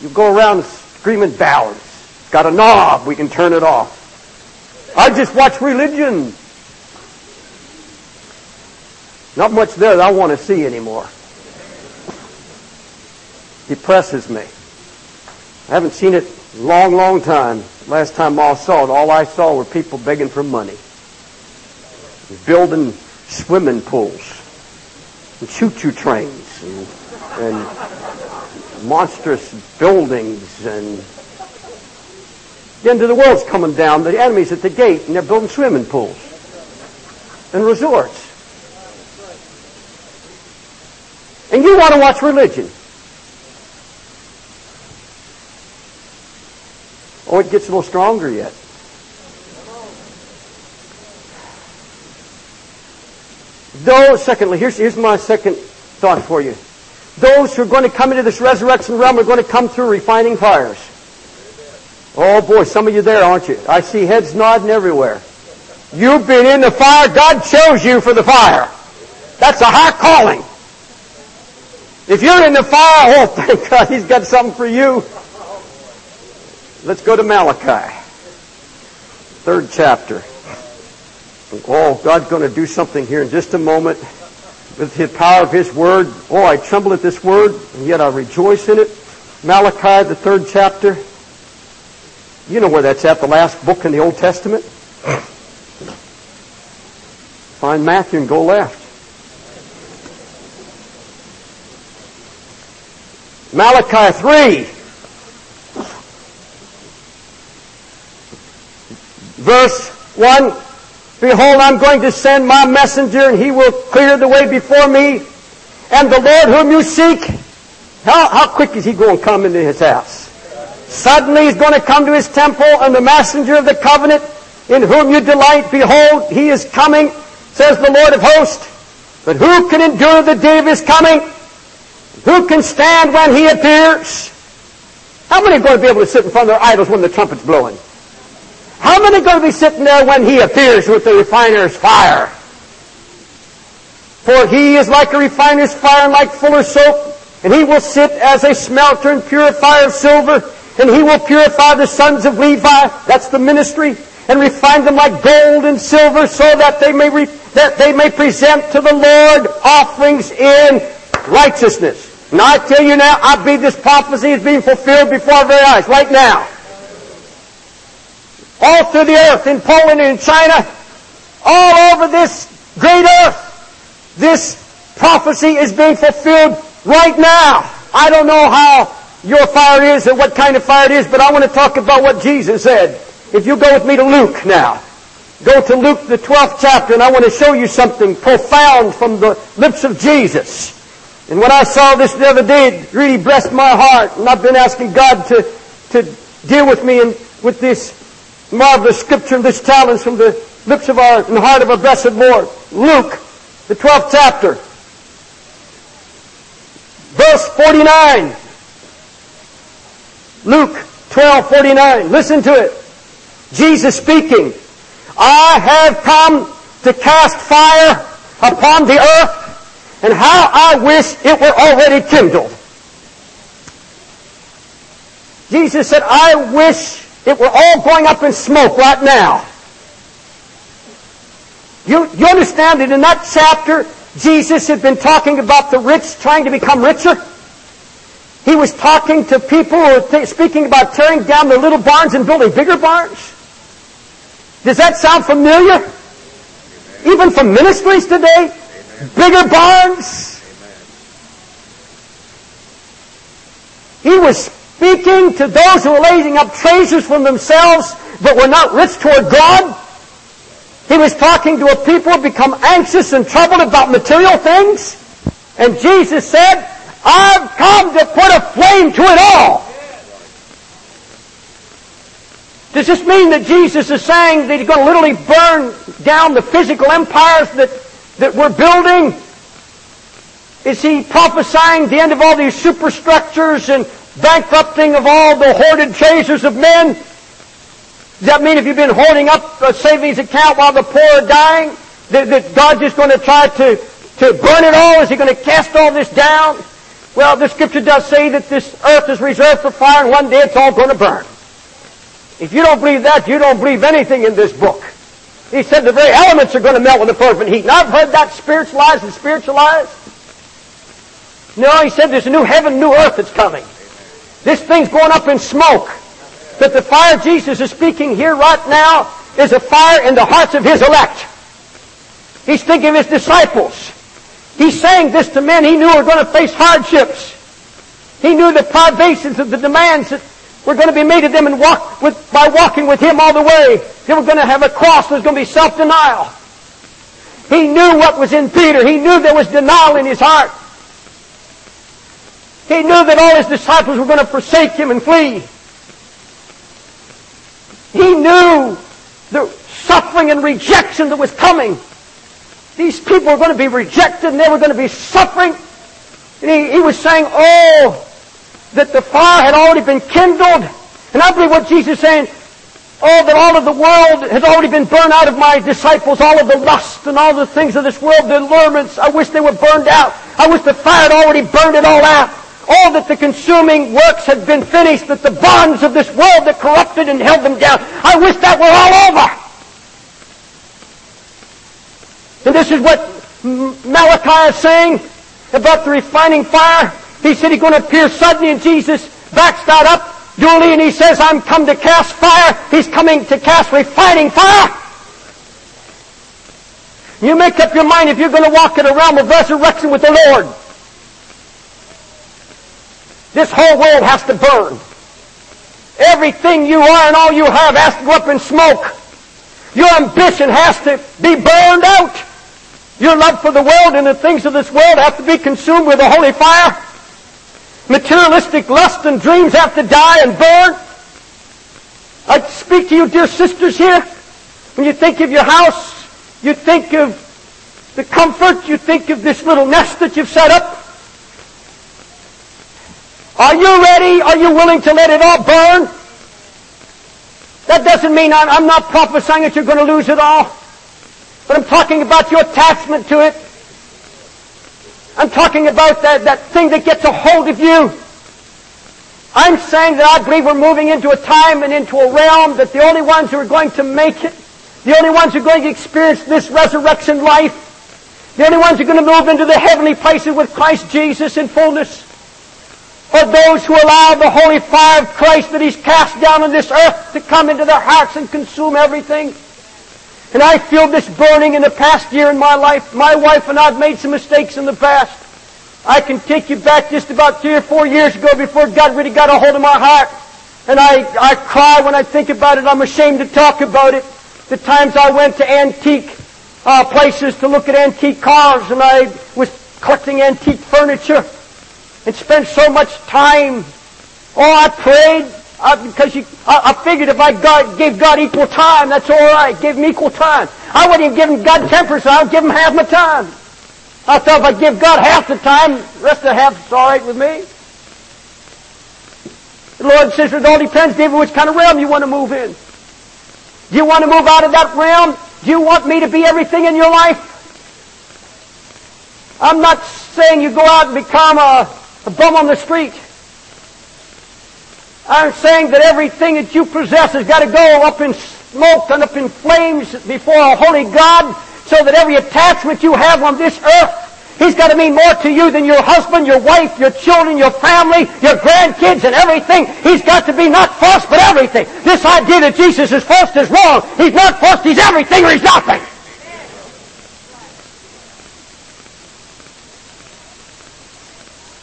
You go around screaming balance. Got a knob, we can turn it off. I just watch religion. Not much there that I want to see anymore. Depresses me. I haven't seen it long, long time. Last time I saw it, all I saw were people begging for money. Building swimming pools and choo-choo trains and, and monstrous buildings and the end of the world's coming down. The enemy's at the gate and they're building swimming pools and resorts. And you want to watch religion. Oh, it gets a little stronger yet. Those, secondly, here's, here's my second thought for you. Those who are going to come into this resurrection realm are going to come through refining fires. Oh boy, some of you there, aren't you? I see heads nodding everywhere. You've been in the fire. God chose you for the fire. That's a high calling. If you're in the fire, oh thank God, He's got something for you. Let's go to Malachi. Third chapter. Oh, God's going to do something here in just a moment with the power of His Word. Oh, I tremble at this Word, and yet I rejoice in it. Malachi, the third chapter. You know where that's at, the last book in the Old Testament. Find Matthew and go left. Malachi 3. Verse 1. Behold, I'm going to send my messenger and he will clear the way before me. And the Lord whom you seek, how, how quick is he going to come into his house? Suddenly he's going to come to his temple and the messenger of the covenant in whom you delight, behold, he is coming, says the Lord of hosts. But who can endure the day of his coming? Who can stand when he appears? How many are going to be able to sit in front of their idols when the trumpet's blowing? How many are going to be sitting there when he appears with the refiner's fire? For he is like a refiner's fire and like fuller's soap, and he will sit as a smelter and purifier of silver, and he will purify the sons of Levi, that's the ministry, and refine them like gold and silver so that they may, re- that they may present to the Lord offerings in righteousness. Now I tell you now, I believe this prophecy is being fulfilled before our very eyes, right now. All through the earth, in Poland and in China, all over this great earth, this prophecy is being fulfilled right now. I don't know how your fire is or what kind of fire it is, but I want to talk about what Jesus said. If you go with me to Luke now. Go to Luke the 12th chapter and I want to show you something profound from the lips of Jesus. And when I saw this the other day, it really blessed my heart. And I've been asking God to, to deal with me and with this marvelous scripture and this challenge from the lips of our and heart of our blessed Lord. Luke, the 12th chapter. Verse 49. Luke 12, 49. Listen to it. Jesus speaking. I have come to cast fire upon the earth, and how I wish it were already kindled. Jesus said, I wish it were all going up in smoke right now. You, you understand that in that chapter, Jesus had been talking about the rich trying to become richer? He was talking to people who were speaking about tearing down their little barns and building bigger barns. Does that sound familiar? Even from ministries today? Bigger barns? He was speaking to those who were laying up treasures for themselves but were not rich toward God. He was talking to a people who become anxious and troubled about material things. And Jesus said, I've come to put a flame to it all. Does this mean that Jesus is saying that he's going to literally burn down the physical empires that, that we're building? Is he prophesying the end of all these superstructures and bankrupting of all the hoarded treasures of men? Does that mean if you've been hoarding up a savings account while the poor are dying, that, that God's just going to try to, to burn it all? Is he going to cast all this down? Well, the scripture does say that this earth is reserved for fire and one day it's all going to burn. If you don't believe that, you don't believe anything in this book. He said the very elements are going to melt with the fervent heat. And I've heard that spiritualized and spiritualized. No, he said there's a new heaven, new earth that's coming. This thing's going up in smoke. That the fire Jesus is speaking here right now is a fire in the hearts of his elect. He's thinking of his disciples. He's saying this to men he knew were going to face hardships. He knew the privations of the demands that were going to be made of them and walk with, by walking with him all the way. They were going to have a cross. There's going to be self-denial. He knew what was in Peter. He knew there was denial in his heart. He knew that all his disciples were going to forsake him and flee. He knew the suffering and rejection that was coming. These people were going to be rejected and they were going to be suffering. And he, he was saying, oh, that the fire had already been kindled. And I believe what Jesus is saying, oh, that all of the world has already been burned out of my disciples, all of the lust and all the things of this world, the allurements, I wish they were burned out. I wish the fire had already burned it all out all that the consuming works had been finished, that the bonds of this world that corrupted and held them down, I wish that were all over. And this is what Malachi is saying about the refining fire. He said he's going to appear suddenly and Jesus backs that up duly and he says, I'm come to cast fire. He's coming to cast refining fire. You make up your mind if you're going to walk in a realm of resurrection with the Lord. This whole world has to burn. Everything you are and all you have has to go up in smoke. Your ambition has to be burned out. Your love for the world and the things of this world have to be consumed with a holy fire. Materialistic lust and dreams have to die and burn. I speak to you, dear sisters here. When you think of your house, you think of the comfort, you think of this little nest that you've set up. Are you ready? Are you willing to let it all burn? That doesn't mean I'm, I'm not prophesying that you're going to lose it all. But I'm talking about your attachment to it. I'm talking about that, that thing that gets a hold of you. I'm saying that I believe we're moving into a time and into a realm that the only ones who are going to make it, the only ones who are going to experience this resurrection life, the only ones who are going to move into the heavenly places with Christ Jesus in fullness, are those who allow the holy fire of Christ that He's cast down on this earth to come into their hearts and consume everything. And I feel this burning in the past year in my life. My wife and I have made some mistakes in the past. I can take you back just about three or four years ago before God really got a hold of my heart. And I, I cry when I think about it. I'm ashamed to talk about it. The times I went to antique uh, places to look at antique cars and I was collecting antique furniture and spent so much time. Oh, I prayed because you, I, I, figured if I gave God equal time, that's all right. Give him equal time. I wouldn't even give him God ten percent. I would give him half my time. I thought if I give God half the time, the rest of the half is all right with me. The Lord says it all depends, David, which kind of realm you want to move in. Do you want to move out of that realm? Do you want me to be everything in your life? I'm not saying you go out and become a a bum on the street. I'm saying that everything that you possess has got to go up in smoke and up in flames before a holy God so that every attachment you have on this earth He's got to mean more to you than your husband, your wife, your children, your family, your grandkids, and everything. He's got to be not first, but everything. This idea that Jesus is first is wrong. He's not first, he's everything or he's nothing.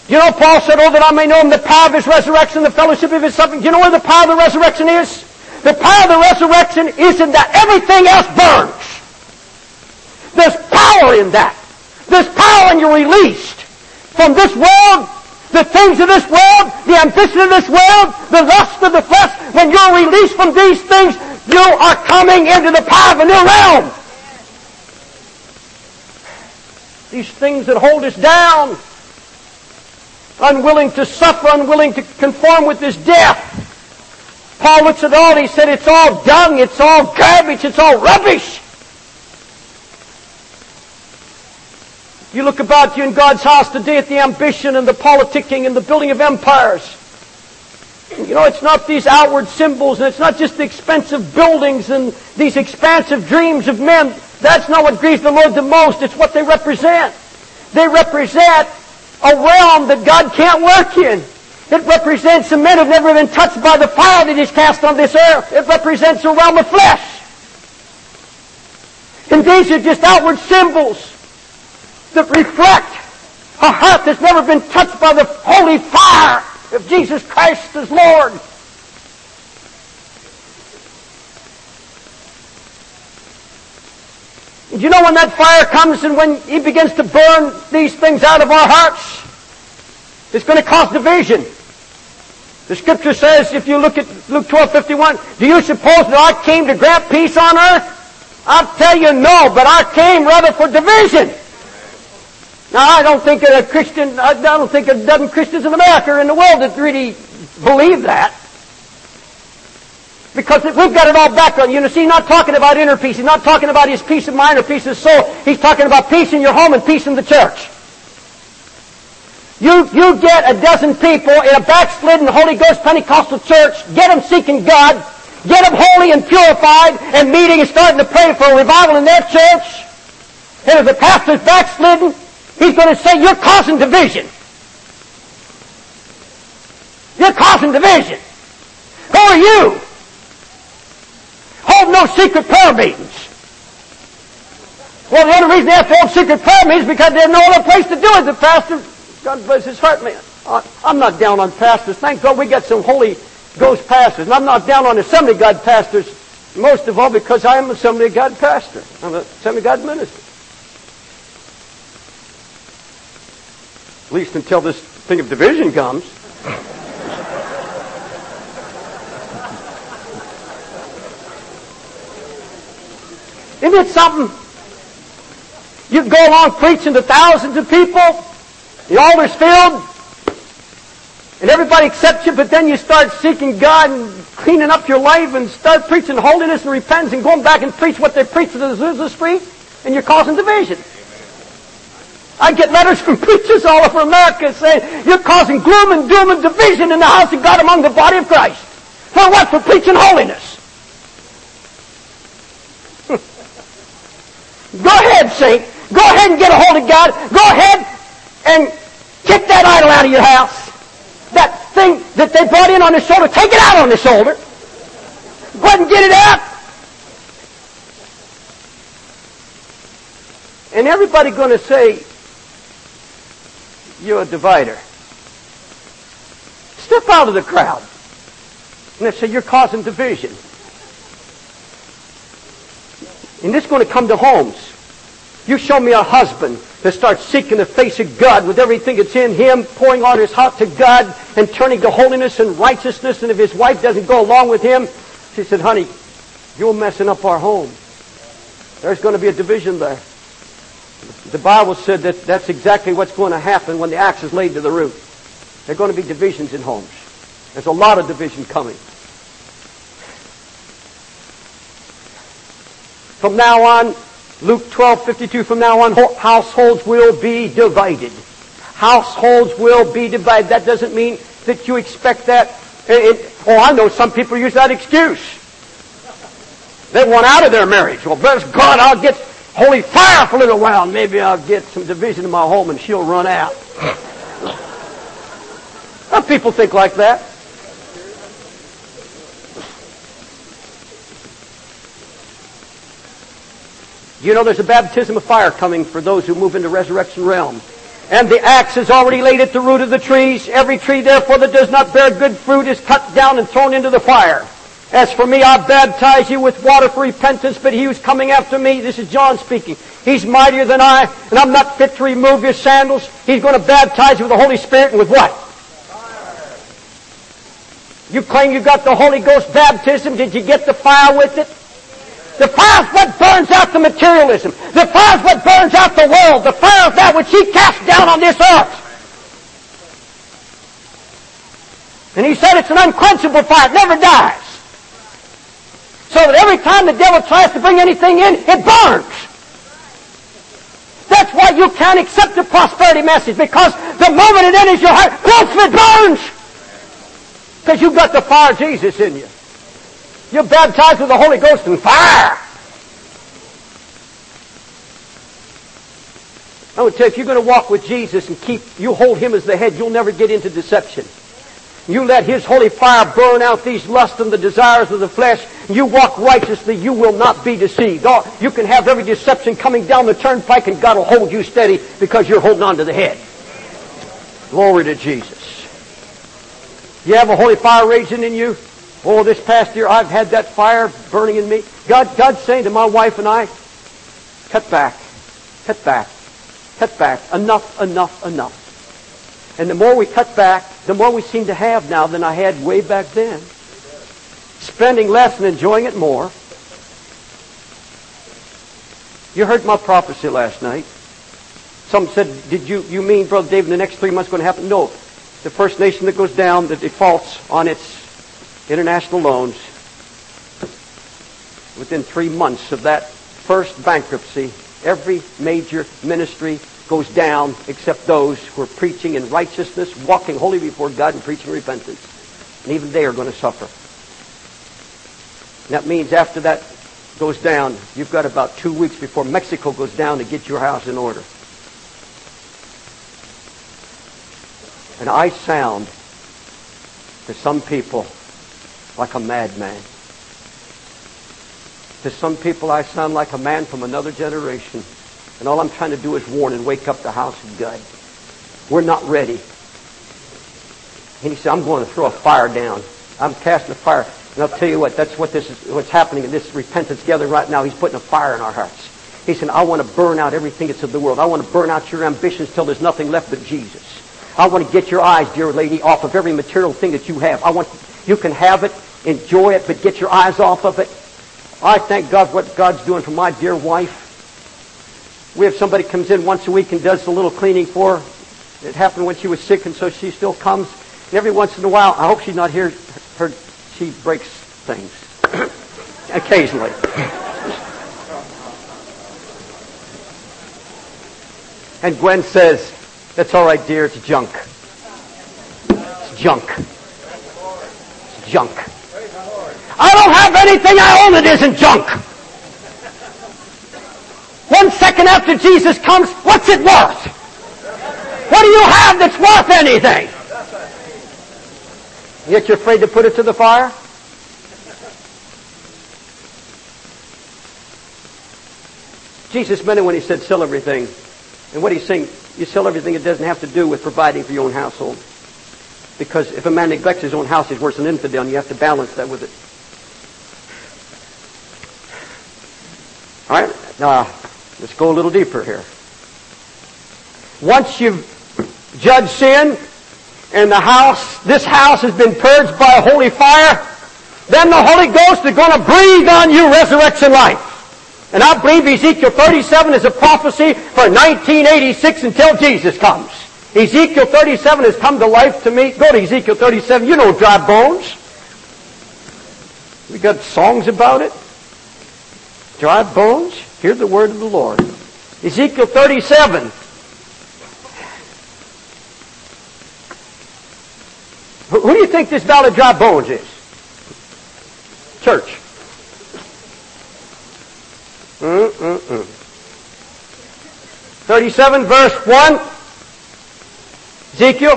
You know, Paul said, Oh, that I may know him, the power of his resurrection, the fellowship of his suffering. You know where the power of the resurrection is? The power of the resurrection is in that everything else burns. There's power in that. There's power when you're released from this world the things of this world, the ambition of this world, the lust of the flesh, when you're released from these things, you are coming into the power of a new realm. These things that hold us down, unwilling to suffer, unwilling to conform with this death. Paul looks at all, and he said, it's all dung, it's all garbage, it's all rubbish. You look about you in God's house today at the ambition and the politicking and the building of empires. You know, it's not these outward symbols and it's not just the expensive buildings and these expansive dreams of men. That's not what grieves the Lord the most. It's what they represent. They represent a realm that God can't work in. It represents the men who have never been touched by the fire that is cast on this earth. It represents a realm of flesh. And these are just outward symbols that reflect a heart that's never been touched by the holy fire of Jesus Christ as Lord. And you know when that fire comes and when He begins to burn these things out of our hearts, it's going to cause division. The scripture says, if you look at Luke 12, 51, do you suppose that I came to grant peace on earth? I'll tell you no, but I came rather for division. Now, I don't think a Christian, I don't think a dozen Christians in America or in the world that really believe that. Because we've got it all back on. You know, see, he's not talking about inner peace. He's not talking about his peace of mind or peace of soul. He's talking about peace in your home and peace in the church. You, you get a dozen people in a backslidden Holy Ghost Pentecostal church, get them seeking God, get them holy and purified, and meeting and starting to pray for a revival in their church. And if the pastor's backslidden, he's going to say, you're causing division. You're causing division. Who are you? Hold no secret prayer meetings. Well, the only reason they have to hold secret prayer meetings is because they have no other place to do it. The pastor, God bless his heart, man. I'm not down on pastors. Thank God we got some Holy Ghost pastors. And I'm not down on Assembly God pastors, most of all because I am Assembly God pastor. I'm an Assembly God minister. At least until this thing of division comes. Isn't it something? You go along preaching to thousands of people, the altar's filled, and everybody accepts you, but then you start seeking God and cleaning up your life and start preaching holiness and repentance and going back and preach what they preach to the Azusa Street, and you're causing division. I get letters from preachers all over America saying, you're causing gloom and doom and division in the house of God among the body of Christ. For what? For preaching holiness. Ahead, saint. Go ahead and get a hold of God. Go ahead and kick that idol out of your house. That thing that they brought in on the shoulder, take it out on the shoulder. Go ahead and get it out. And everybody going to say, you're a divider. Step out of the crowd. And they say, you're causing division. And this is going to come to homes. You show me a husband that starts seeking the face of God with everything that's in him, pouring all his heart to God and turning to holiness and righteousness. And if his wife doesn't go along with him, she said, honey, you're messing up our home. There's going to be a division there. The Bible said that that's exactly what's going to happen when the axe is laid to the root. There are going to be divisions in homes. There's a lot of division coming. From now on, Luke 12, 52, from now on, households will be divided. Households will be divided. That doesn't mean that you expect that. It, it, oh, I know some people use that excuse. They want out of their marriage. Well, bless God, I'll get holy fire for a little while. Maybe I'll get some division in my home and she'll run out. Some people think like that. You know there's a baptism of fire coming for those who move into resurrection realm. And the axe is already laid at the root of the trees. Every tree, therefore, that does not bear good fruit is cut down and thrown into the fire. As for me, I baptize you with water for repentance, but he who's coming after me, this is John speaking, he's mightier than I, and I'm not fit to remove your sandals. He's going to baptize you with the Holy Spirit and with what? Fire. You claim you got the Holy Ghost baptism. Did you get the fire with it? The fire what burns out the materialism. The fire what burns out the world. The fire that which He cast down on this earth. And He said it's an unquenchable fire. It never dies. So that every time the devil tries to bring anything in, it burns. That's why you can't accept the prosperity message because the moment it enters your heart, poof, it burns. Because you've got the fire of Jesus in you. You're baptized with the Holy Ghost and fire. I would tell you, if you're going to walk with Jesus and keep, you hold Him as the head, you'll never get into deception. You let His holy fire burn out these lusts and the desires of the flesh. You walk righteously, you will not be deceived. Oh, you can have every deception coming down the turnpike and God will hold you steady because you're holding on to the head. Glory to Jesus. You have a holy fire raging in you? Oh, this past year I've had that fire burning in me. God, God's saying to my wife and I, cut back, cut back, cut back. Enough, enough, enough. And the more we cut back, the more we seem to have now than I had way back then. Spending less and enjoying it more. You heard my prophecy last night. Some said, did you, you mean, Brother David, the next three months going to happen? No. The first nation that goes down, that defaults on its international loans, within three months of that first bankruptcy, every major ministry goes down except those who are preaching in righteousness, walking holy before God and preaching repentance. And even they are going to suffer. And that means after that goes down, you've got about two weeks before Mexico goes down to get your house in order. And I sound to some people like a madman. To some people I sound like a man from another generation. And all I'm trying to do is warn and wake up the house of God. We're not ready. And he said, I'm going to throw a fire down. I'm casting a fire. And I'll tell you what, that's what this is, what's happening in this repentance gathering right now. He's putting a fire in our hearts. He said, I want to burn out everything that's of the world. I want to burn out your ambitions till there's nothing left but Jesus. I want to get your eyes, dear lady, off of every material thing that you have. I want, you can have it, enjoy it, but get your eyes off of it. I thank God for what God's doing for my dear wife. We have somebody comes in once a week and does a little cleaning for her. It happened when she was sick, and so she still comes. And every once in a while, I hope she's not here. Her, she breaks things occasionally. and Gwen says, "That's all right, dear. It's junk. It's junk. Junk. I don't have anything I own that isn't junk." One second after Jesus comes, what's it worth? What do you have that's worth anything? Yet you're afraid to put it to the fire? Jesus meant it when he said sell everything. And what he's saying, you sell everything it doesn't have to do with providing for your own household. Because if a man neglects his own house, he's worse than an infidel, and you have to balance that with it. All right? Now, let's go a little deeper here. Once you've judged sin, and the house, this house has been purged by a holy fire, then the Holy Ghost is going to breathe on you resurrection life. And I believe Ezekiel 37 is a prophecy for 1986 until Jesus comes. Ezekiel 37 has come to life to me. Go to Ezekiel 37. You know dry bones. We got songs about it. Dry bones. Hear the word of the Lord. Ezekiel 37. Who do you think this valley of dry bones is? Church. Mm-mm-mm. 37 verse 1. Ezekiel.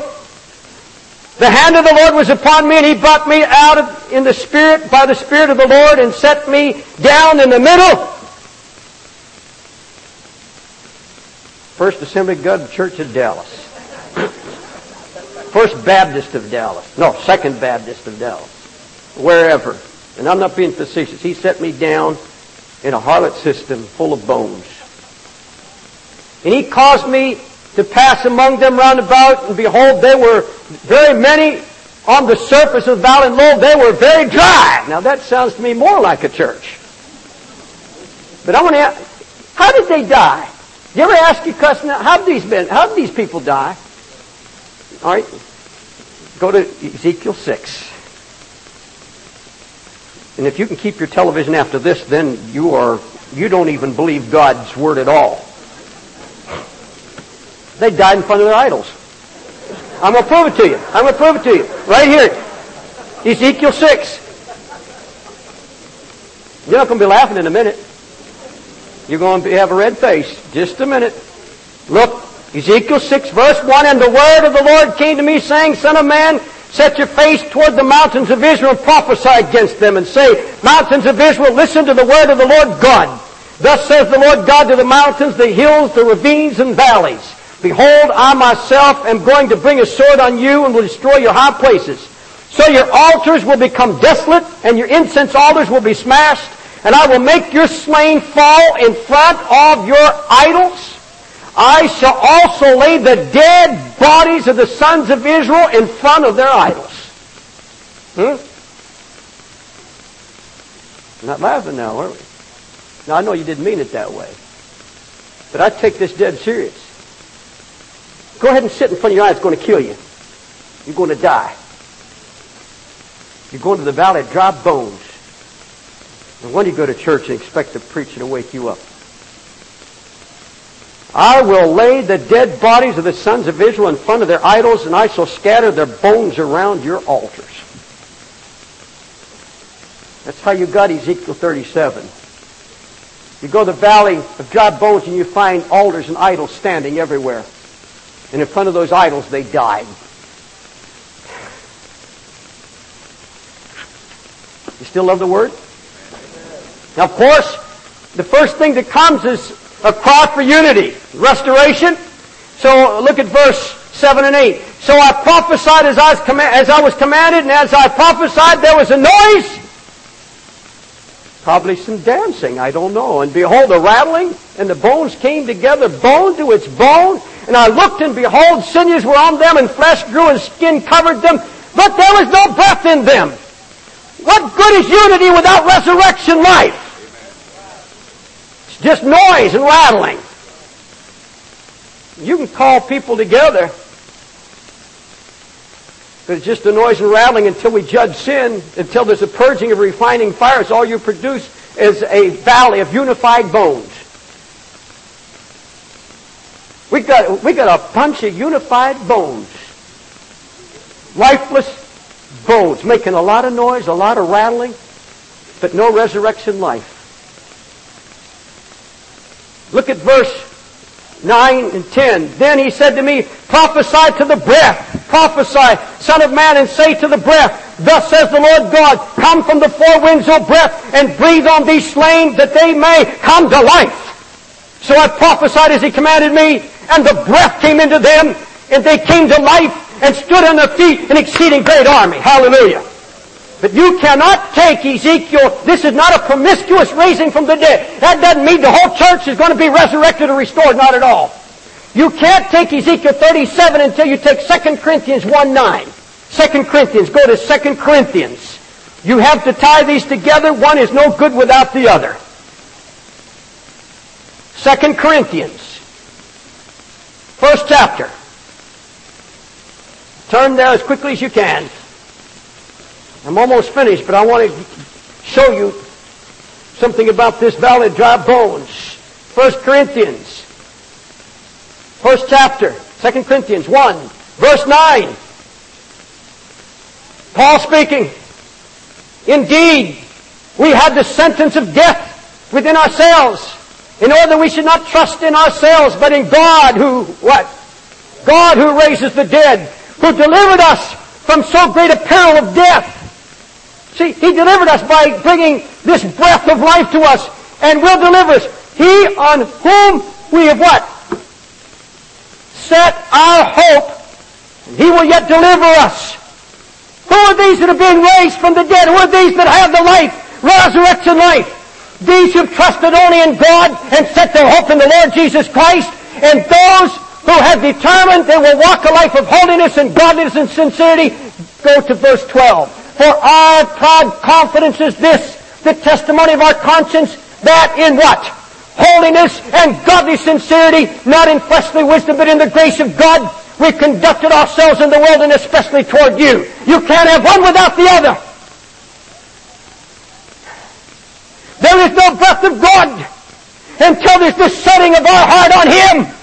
The hand of the Lord was upon me and he brought me out of, in the Spirit, by the Spirit of the Lord and set me down in the middle. First Assembly of God Church of Dallas. First Baptist of Dallas. No, Second Baptist of Dallas. Wherever. And I'm not being facetious. He set me down in a harlot system full of bones. And he caused me to pass among them round about, and behold, they were very many on the surface of the valley, and lo, they were very dry. Now that sounds to me more like a church. But I want to ask, how did they die? You ever ask your cousin, how did these men, how did these people die? All right, go to Ezekiel 6. And if you can keep your television after this, then you are, you don't even believe God's word at all. They died in front of their idols. I'm going to prove it to you. I'm going to prove it to you. Right here. Ezekiel 6. You're not going to be laughing in a minute. You're going to have a red face. Just a minute. Look, Ezekiel 6 verse 1, And the word of the Lord came to me saying, Son of man, set your face toward the mountains of Israel and prophesy against them and say, Mountains of Israel, listen to the word of the Lord God. Thus says the Lord God to the mountains, the hills, the ravines, and valleys. Behold, I myself am going to bring a sword on you and will destroy your high places. So your altars will become desolate and your incense altars will be smashed and I will make your slain fall in front of your idols. I shall also lay the dead bodies of the sons of Israel in front of their idols. Hmm? Not laughing now, are we? Now I know you didn't mean it that way. But I take this dead serious. Go ahead and sit in front of your eye. It's going to kill you. You're going to die. You're going to the valley of dry bones. And when you go to church and expect the preacher to wake you up. I will lay the dead bodies of the sons of Israel in front of their idols, and I shall scatter their bones around your altars. That's how you got Ezekiel 37. You go to the valley of dry bones and you find altars and idols standing everywhere. And in front of those idols, they died. You still love the Word? Now, of course, the first thing that comes is a cry for unity, restoration. So look at verse 7 and 8. So I prophesied as I, was com- as I was commanded, and as I prophesied, there was a noise. Probably some dancing, I don't know. And behold, a rattling, and the bones came together, bone to its bone. And I looked, and behold, sinews were on them, and flesh grew, and skin covered them, but there was no breath in them. What good is unity without resurrection life? It's just noise and rattling. You can call people together, but it's just the noise and rattling until we judge sin, until there's a purging of refining fires. All you produce is a valley of unified bones. We got, we got a bunch of unified bones. Lifeless bones, making a lot of noise, a lot of rattling, but no resurrection life. Look at verse 9 and 10. Then he said to me, prophesy to the breath, prophesy, son of man, and say to the breath, thus says the Lord God, come from the four winds, O breath, and breathe on these slain that they may come to life. So I prophesied as he commanded me, and the breath came into them, and they came to life, and stood on their feet, an exceeding great army. Hallelujah. But you cannot take Ezekiel, this is not a promiscuous raising from the dead. That doesn't mean the whole church is going to be resurrected or restored, not at all. You can't take Ezekiel 37 until you take 2 Corinthians 1 9. 2 Corinthians, go to 2 Corinthians. You have to tie these together. One is no good without the other. 2 Corinthians. First chapter. Turn there as quickly as you can. I'm almost finished, but I want to show you something about this valley of dry bones. First Corinthians, first chapter, Second Corinthians 1, verse 9. Paul speaking, Indeed, we had the sentence of death within ourselves, in order that we should not trust in ourselves, but in God who, what? God who raises the dead, who delivered us from so great a peril of death. See, He delivered us by bringing this breath of life to us and will deliver us. He on whom we have what? Set our hope, and He will yet deliver us. Who are these that are being raised from the dead? Who are these that have the life, resurrection life? These who've trusted only in God and set their hope in the Lord Jesus Christ, and those who have determined they will walk a life of holiness and godliness and sincerity, Go to verse 12. For our proud confidence is this, the testimony of our conscience, that in what? Holiness and godly sincerity, not in fleshly wisdom, but in the grace of God, we conducted ourselves in the world and especially toward you. You can't have one without the other. There is no breath of God until there's the setting of our heart on Him.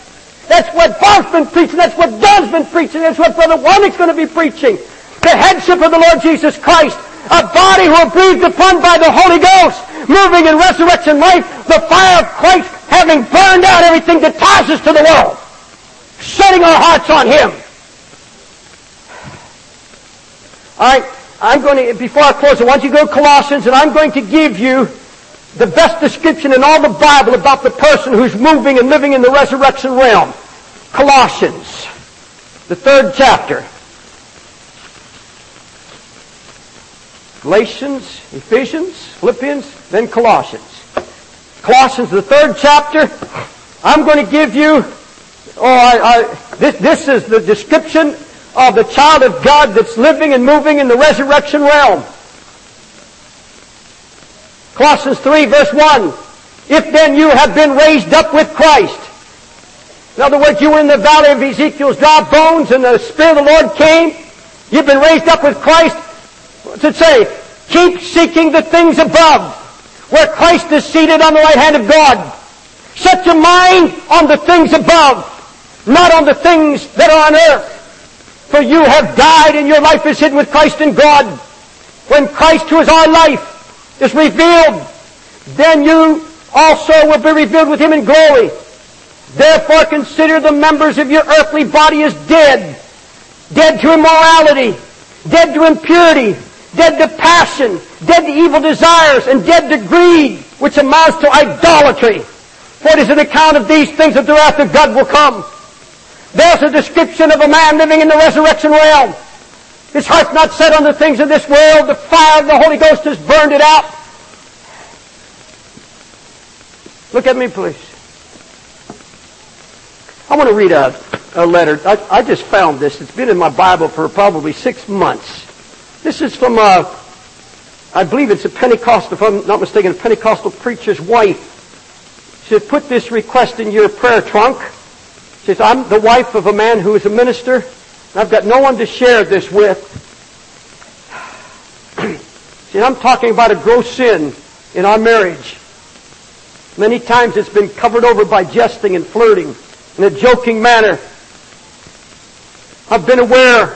That's what Bob's been preaching. That's what Don's been preaching. That's what Brother Warnick's going to be preaching. The headship of the Lord Jesus Christ. A body who are breathed upon by the Holy Ghost, moving in resurrection life, the fire of Christ having burned out everything that ties us to the world. Setting our hearts on Him. Alright, I'm going to, before I close, I want you to go to Colossians and I'm going to give you the best description in all the Bible about the person who's moving and living in the resurrection realm. Colossians, the third chapter. Galatians, Ephesians, Philippians, then Colossians. Colossians, the third chapter. I'm going to give you, oh, I, I, this, this is the description of the child of God that's living and moving in the resurrection realm. Colossians 3 verse 1. If then you have been raised up with Christ. In other words, you were in the valley of Ezekiel's dry bones and the Spirit of the Lord came. You've been raised up with Christ. What's it say? Keep seeking the things above, where Christ is seated on the right hand of God. Set your mind on the things above, not on the things that are on earth. For you have died and your life is hidden with Christ in God. When Christ, who is our life, is revealed, then you also will be revealed with him in glory. Therefore consider the members of your earthly body as dead. Dead to immorality, dead to impurity, dead to passion, dead to evil desires, and dead to greed, which amounts to idolatry. For it is an account of these things that the wrath of God will come. There's a description of a man living in the resurrection realm. His heart's not set on the things of this world. The fire of the Holy Ghost has burned it out. Look at me, please. I want to read a, a letter. I, I just found this. It's been in my Bible for probably six months. This is from, uh, I believe it's a Pentecostal, if I'm not mistaken, a Pentecostal preacher's wife. She said, put this request in your prayer trunk. She says, I'm the wife of a man who is a minister. I've got no one to share this with. said, I'm talking about a gross sin in our marriage. Many times it's been covered over by jesting and flirting in a joking manner. I've been aware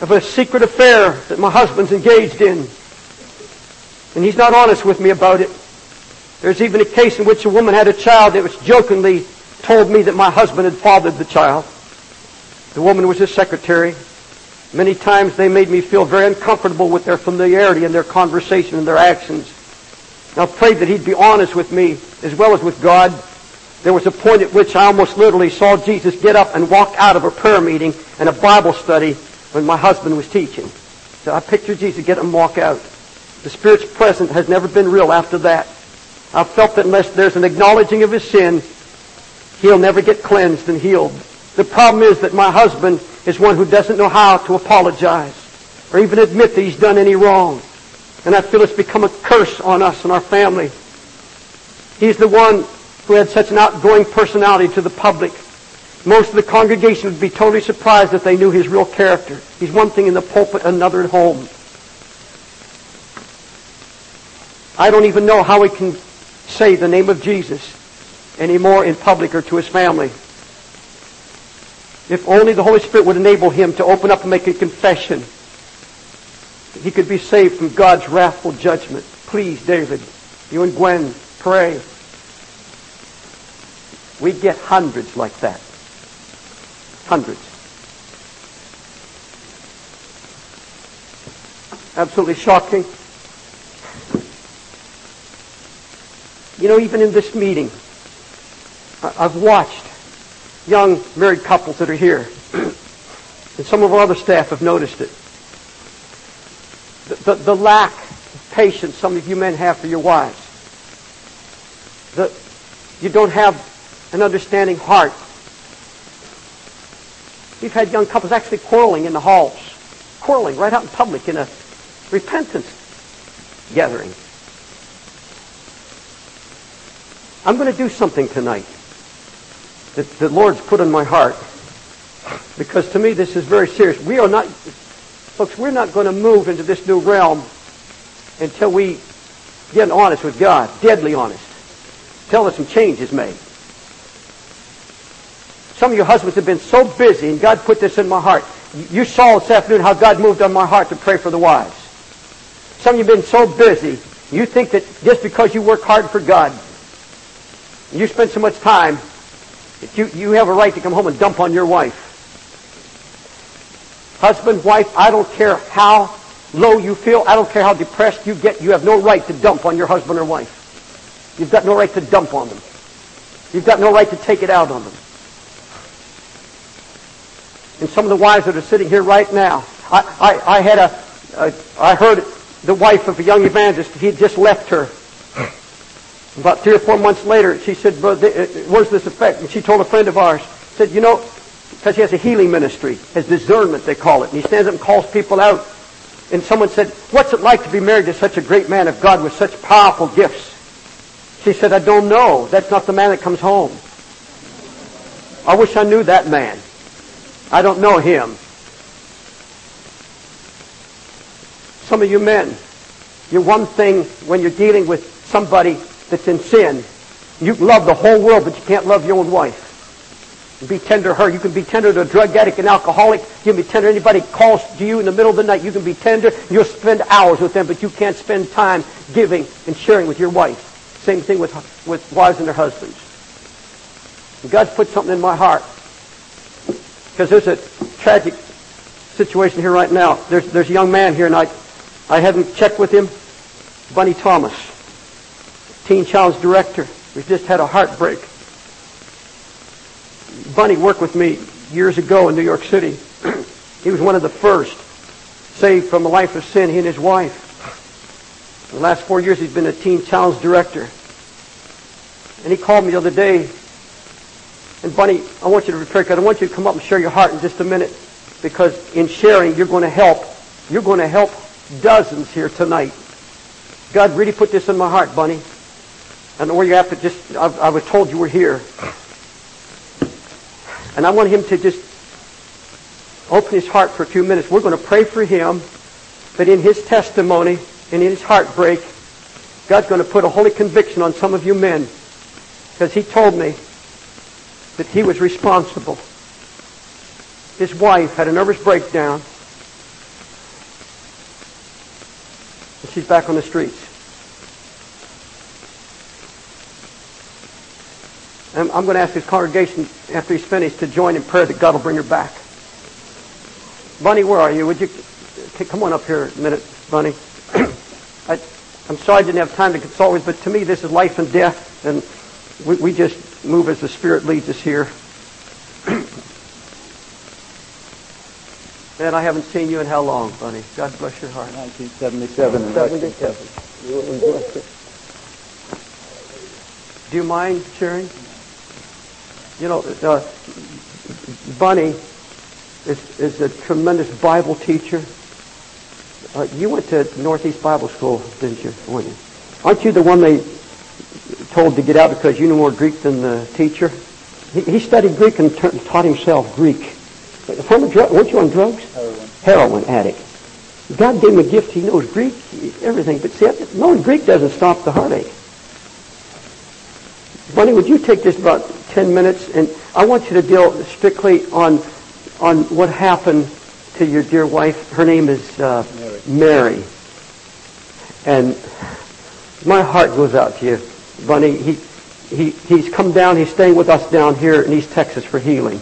of a secret affair that my husband's engaged in. And he's not honest with me about it. There's even a case in which a woman had a child that was jokingly told me that my husband had fathered the child. The woman was his secretary. Many times they made me feel very uncomfortable with their familiarity and their conversation and their actions. I prayed that he'd be honest with me as well as with God. There was a point at which I almost literally saw Jesus get up and walk out of a prayer meeting and a Bible study when my husband was teaching. So I pictured Jesus get up and walk out. The Spirit's presence has never been real after that. I've felt that unless there's an acknowledging of his sin, he'll never get cleansed and healed. The problem is that my husband is one who doesn't know how to apologize or even admit that he's done any wrong. And I feel it's become a curse on us and our family. He's the one who had such an outgoing personality to the public. Most of the congregation would be totally surprised if they knew his real character. He's one thing in the pulpit, another at home. I don't even know how he can say the name of Jesus anymore in public or to his family. If only the Holy Spirit would enable him to open up and make a confession, he could be saved from God's wrathful judgment. Please, David, you and Gwen, pray. We get hundreds like that. Hundreds. Absolutely shocking. You know, even in this meeting, I've watched young married couples that are here, and some of our other staff have noticed it. The, the, the, lack of patience some of you men have for your wives. The, you don't have an understanding heart. We've had young couples actually quarreling in the halls quarreling right out in public in a repentance gathering. I'm going to do something tonight that the Lord's put in my heart because to me this is very serious. We are not, folks, we're not going to move into this new realm until we get honest with God, deadly honest. Tell us some change is made. Some of your husbands have been so busy, and God put this in my heart. You saw this afternoon how God moved on my heart to pray for the wives. Some of you have been so busy, you think that just because you work hard for God, you spend so much time, you, you have a right to come home and dump on your wife. Husband, wife, I don't care how low you feel, I don't care how depressed you get, you have no right to dump on your husband or wife. You've got no right to dump on them. You've got no right to take it out on them. And some of the wives that are sitting here right now, I, I, I had a, a, I heard the wife of a young evangelist, he had just left her. About three or four months later, she said, Brother, uh, where's this effect? And she told a friend of ours, said, you know, because he has a healing ministry, has discernment, they call it. And he stands up and calls people out. And someone said, what's it like to be married to such a great man of God with such powerful gifts? She said, I don't know. That's not the man that comes home. I wish I knew that man. I don't know him. Some of you men, you're one thing when you're dealing with somebody that's in sin. You can love the whole world, but you can't love your own wife. You be tender to her. You can be tender to a drug addict and alcoholic. You can be tender to anybody calls to you in the middle of the night. You can be tender. You'll spend hours with them, but you can't spend time giving and sharing with your wife. Same thing with, with wives and their husbands. And God's put something in my heart. Because there's a tragic situation here right now. There's, there's a young man here, and I, I haven't checked with him. Bunny Thomas, Teen Challenge Director. We just had a heartbreak. Bunny worked with me years ago in New York City. he was one of the first saved from a life of sin, he and his wife. The last four years, he's been a Teen Challenge Director. And he called me the other day and Bunny, I want you to pray, because I want you to come up and share your heart in just a minute, because in sharing, you're going to help. You're going to help dozens here tonight. God really put this in my heart, Bunny. Know where you have to just, I, I was told you were here. And I want him to just open his heart for a few minutes. We're going to pray for him, but in his testimony and in his heartbreak, God's going to put a holy conviction on some of you men. Because he told me that he was responsible. His wife had a nervous breakdown. And she's back on the streets. And I'm going to ask his congregation after he's finished to join in prayer that God will bring her back. Bunny, where are you? Would you come on up here a minute, Bunny? I, I'm sorry I didn't have time to consult with, but to me this is life and death, and we, we just move as the Spirit leads us here. and I haven't seen you in how long, Bunny? God bless your heart. 1977 in Lexington. 77. Do you mind sharing? You know, uh, Bunny is, is a tremendous Bible teacher. Uh, you went to Northeast Bible School, didn't you? Weren't you? Aren't you the one they told to get out because you knew more Greek than the teacher? He, he studied Greek and t- taught himself Greek. Former drug, weren't you on drugs? Heroin. Heroin addict. God gave him a gift. He knows Greek, everything. But see, knowing Greek doesn't stop the heartache. Bunny, would you take just about 10 minutes? And I want you to deal strictly on, on what happened to your dear wife. Her name is uh, Mary. Mary. And my heart goes out to you, Bunny. He, he, he's come down, he's staying with us down here in East Texas for healing.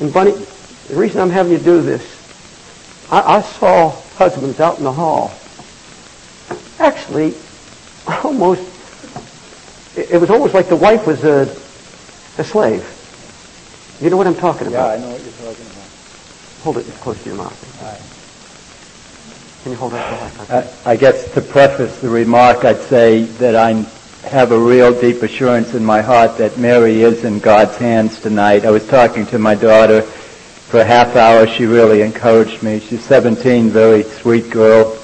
And Bunny, the reason I'm having you do this, I, I saw husbands out in the hall. Actually, almost, it, was almost like the wife was a, a slave. You know what I'm talking Yeah, about? Yeah, I know what you're talking about. Hold it close to your mouth. Right. Can you hold that? I I guess to preface the remark, I'd say that I have a real deep assurance in my heart that Mary is in God's hands tonight. I was talking to my daughter for a half hour. She really encouraged me. She's 17, very sweet girl.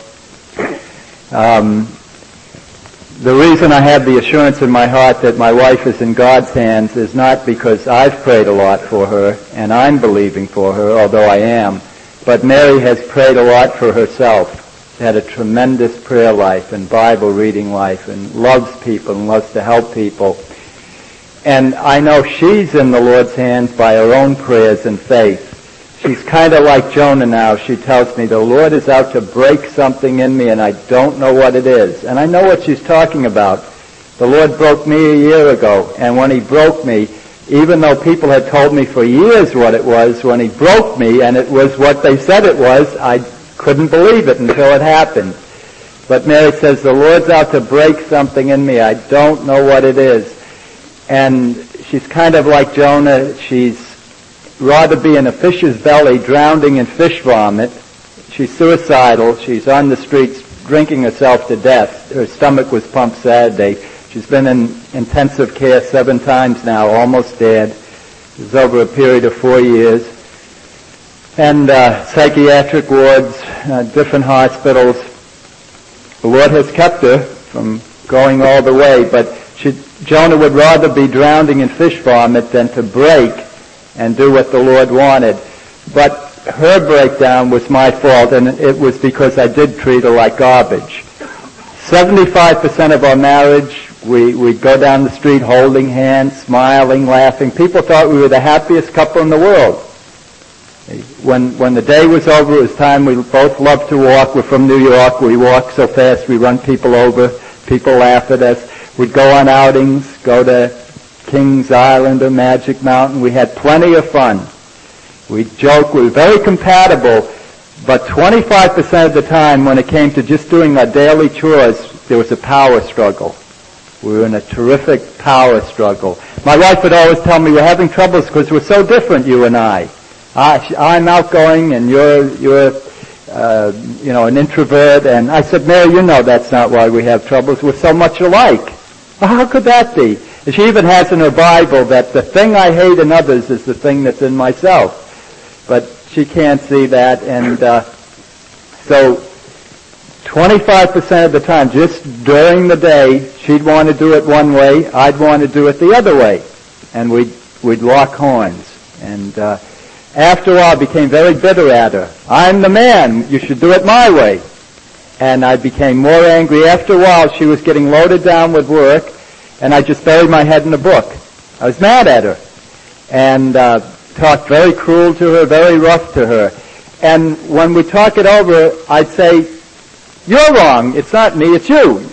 Um, the reason I have the assurance in my heart that my wife is in God's hands is not because I've prayed a lot for her and I'm believing for her, although I am, but Mary has prayed a lot for herself. Had a tremendous prayer life and Bible reading life and loves people and loves to help people. And I know she's in the Lord's hands by her own prayers and faith. She's kind of like Jonah now. She tells me the Lord is out to break something in me and I don't know what it is. And I know what she's talking about. The Lord broke me a year ago and when He broke me, even though people had told me for years what it was, when He broke me and it was what they said it was, I couldn't believe it until it happened. But Mary says, the Lord's out to break something in me. I don't know what it is. And she's kind of like Jonah. She's rather be in a fish's belly drowning in fish vomit. She's suicidal. She's on the streets drinking herself to death. Her stomach was pumped Saturday. She's been in intensive care seven times now, almost dead. It was over a period of four years. And uh, psychiatric wards, uh, different hospitals. The Lord has kept her from going all the way, but she, Jonah would rather be drowning in fish vomit than to break and do what the Lord wanted. But her breakdown was my fault, and it was because I did treat her like garbage. 75% of our marriage, we, we'd go down the street holding hands, smiling, laughing. People thought we were the happiest couple in the world. When, when the day was over, it was time we both loved to walk. We're from New York. We walk so fast we run people over. People laugh at us. We'd go on outings, go to Kings Island or Magic Mountain. We had plenty of fun. We joked. We were very compatible. But 25% of the time when it came to just doing our daily chores, there was a power struggle. We were in a terrific power struggle. My wife would always tell me we're having troubles because we're so different, you and I. I am outgoing and you're, you're, uh, you know, an introvert. And I said, Mary, you know that's not why we have troubles. We're so much alike. Well, how could that be? She even has in her Bible that the thing I hate in others is the thing that's in myself. But she can't see that, and uh, so 25% of the time, just during the day, she'd want to do it one way, I'd want to do it the other way, and we'd we'd lock horns. And uh, after a while, I became very bitter at her. I'm the man; you should do it my way. And I became more angry. After a while, she was getting loaded down with work, and I just buried my head in a book. I was mad at her, and uh, talked very cruel to her, very rough to her. And when we talk it over, I'd say, "You're wrong. It's not me. It's you.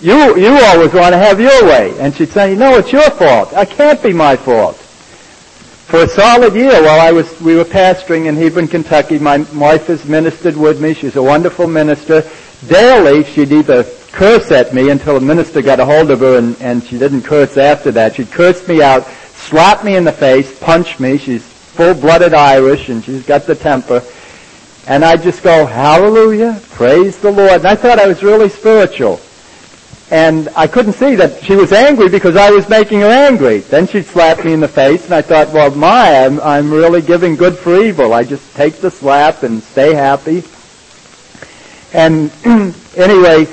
You you always want to have your way." And she'd say, "No, it's your fault. It can't be my fault." For a solid year while I was, we were pastoring in Hebron, Kentucky, my wife has ministered with me. She's a wonderful minister. Daily, she'd either curse at me until a minister got a hold of her and, and she didn't curse after that. She cursed me out, slapped me in the face, punched me. She's full-blooded Irish and she's got the temper. And I'd just go, hallelujah, praise the Lord. And I thought I was really spiritual. And I couldn't see that she was angry because I was making her angry. Then she'd slap me in the face and I thought, well, my, I'm, I'm really giving good for evil. I just take the slap and stay happy. And anyway,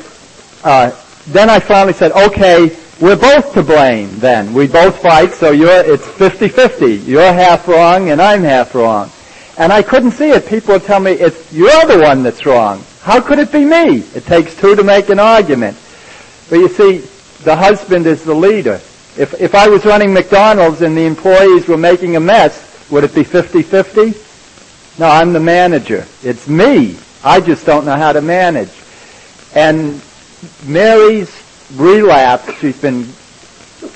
uh, then I finally said, okay, we're both to blame then. We both fight, so you're, it's 50-50. You're half wrong and I'm half wrong. And I couldn't see it. People would tell me, it's, you're the one that's wrong. How could it be me? It takes two to make an argument. But you see, the husband is the leader. If, if I was running McDonald's and the employees were making a mess, would it be 50-50? No, I'm the manager. It's me. I just don't know how to manage. And Mary's relapse, she's been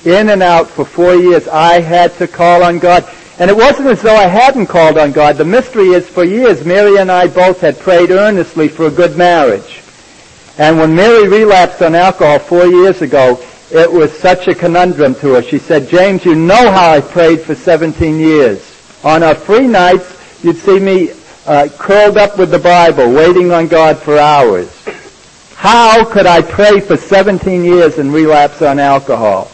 in and out for four years. I had to call on God. And it wasn't as though I hadn't called on God. The mystery is for years, Mary and I both had prayed earnestly for a good marriage. And when Mary relapsed on alcohol four years ago, it was such a conundrum to her. She said, James, you know how I prayed for 17 years. On our free nights, you'd see me uh, curled up with the Bible, waiting on God for hours. How could I pray for 17 years and relapse on alcohol?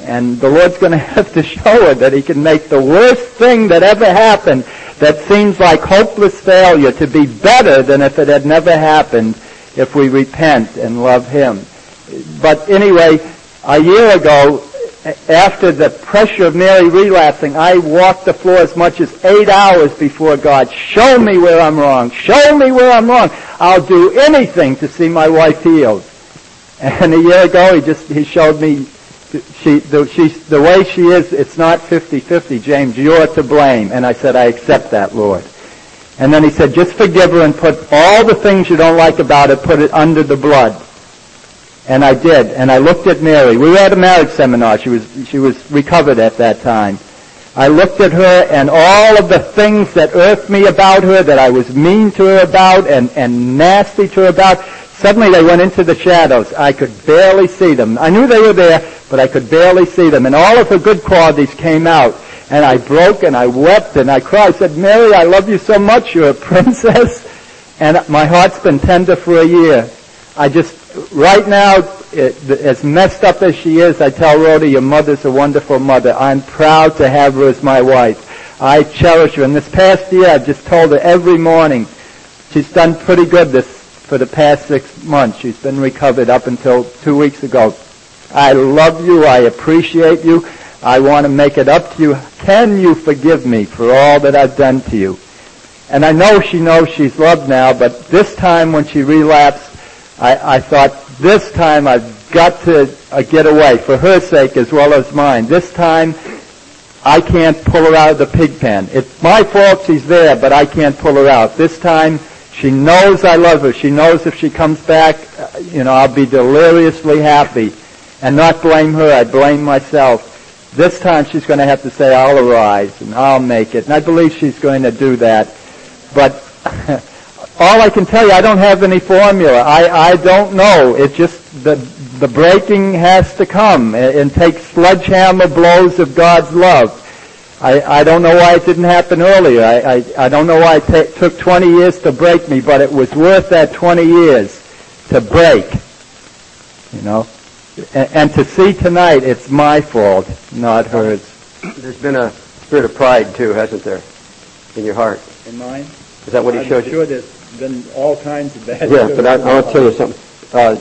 And the Lord's going to have to show her that He can make the worst thing that ever happened, that seems like hopeless failure to be better than if it had never happened if we repent and love Him. But anyway, a year ago, after the pressure of Mary relapsing, I walked the floor as much as eight hours before God. Show me where I'm wrong. Show me where I'm wrong. I'll do anything to see my wife healed. And a year ago, he just he showed me she the, the way she is. It's not 50-50, James. You're to blame. And I said, I accept that, Lord. And then he said, just forgive her and put all the things you don't like about it, put it under the blood. And I did. And I looked at Mary. We were at a marriage seminar. She was, she was recovered at that time. I looked at her and all of the things that irked me about her, that I was mean to her about and, and nasty to her about, suddenly they went into the shadows. I could barely see them. I knew they were there, but I could barely see them. And all of her good qualities came out. And I broke and I wept and I cried. I said, Mary, I love you so much. You're a princess. And my heart's been tender for a year. I just, right now, it, as messed up as she is, I tell Rhoda, your mother's a wonderful mother. I'm proud to have her as my wife. I cherish her. And this past year, I've just told her every morning, she's done pretty good this, for the past six months. She's been recovered up until two weeks ago. I love you. I appreciate you. I want to make it up to you. Can you forgive me for all that I've done to you? And I know she knows she's loved now, but this time when she relapsed, I, I thought, this time I've got to uh, get away for her sake as well as mine. This time I can't pull her out of the pig pen. It's my fault she's there, but I can't pull her out. This time she knows I love her. She knows if she comes back, uh, you know, I'll be deliriously happy and not blame her. I blame myself. This time she's going to have to say, I'll arise and I'll make it. And I believe she's going to do that. But all I can tell you, I don't have any formula. I, I don't know. It just, the, the breaking has to come and, and take sledgehammer blows of God's love. I, I don't know why it didn't happen earlier. I, I, I don't know why it t- took 20 years to break me, but it was worth that 20 years to break. You know? And, and to see tonight, it's my fault, not hers. There's been a spirit of pride too, hasn't there, in your heart? In mine? Is that what he I'm showed you? sure there's been all kinds of bad Yeah, but I, I to tell you something. Uh,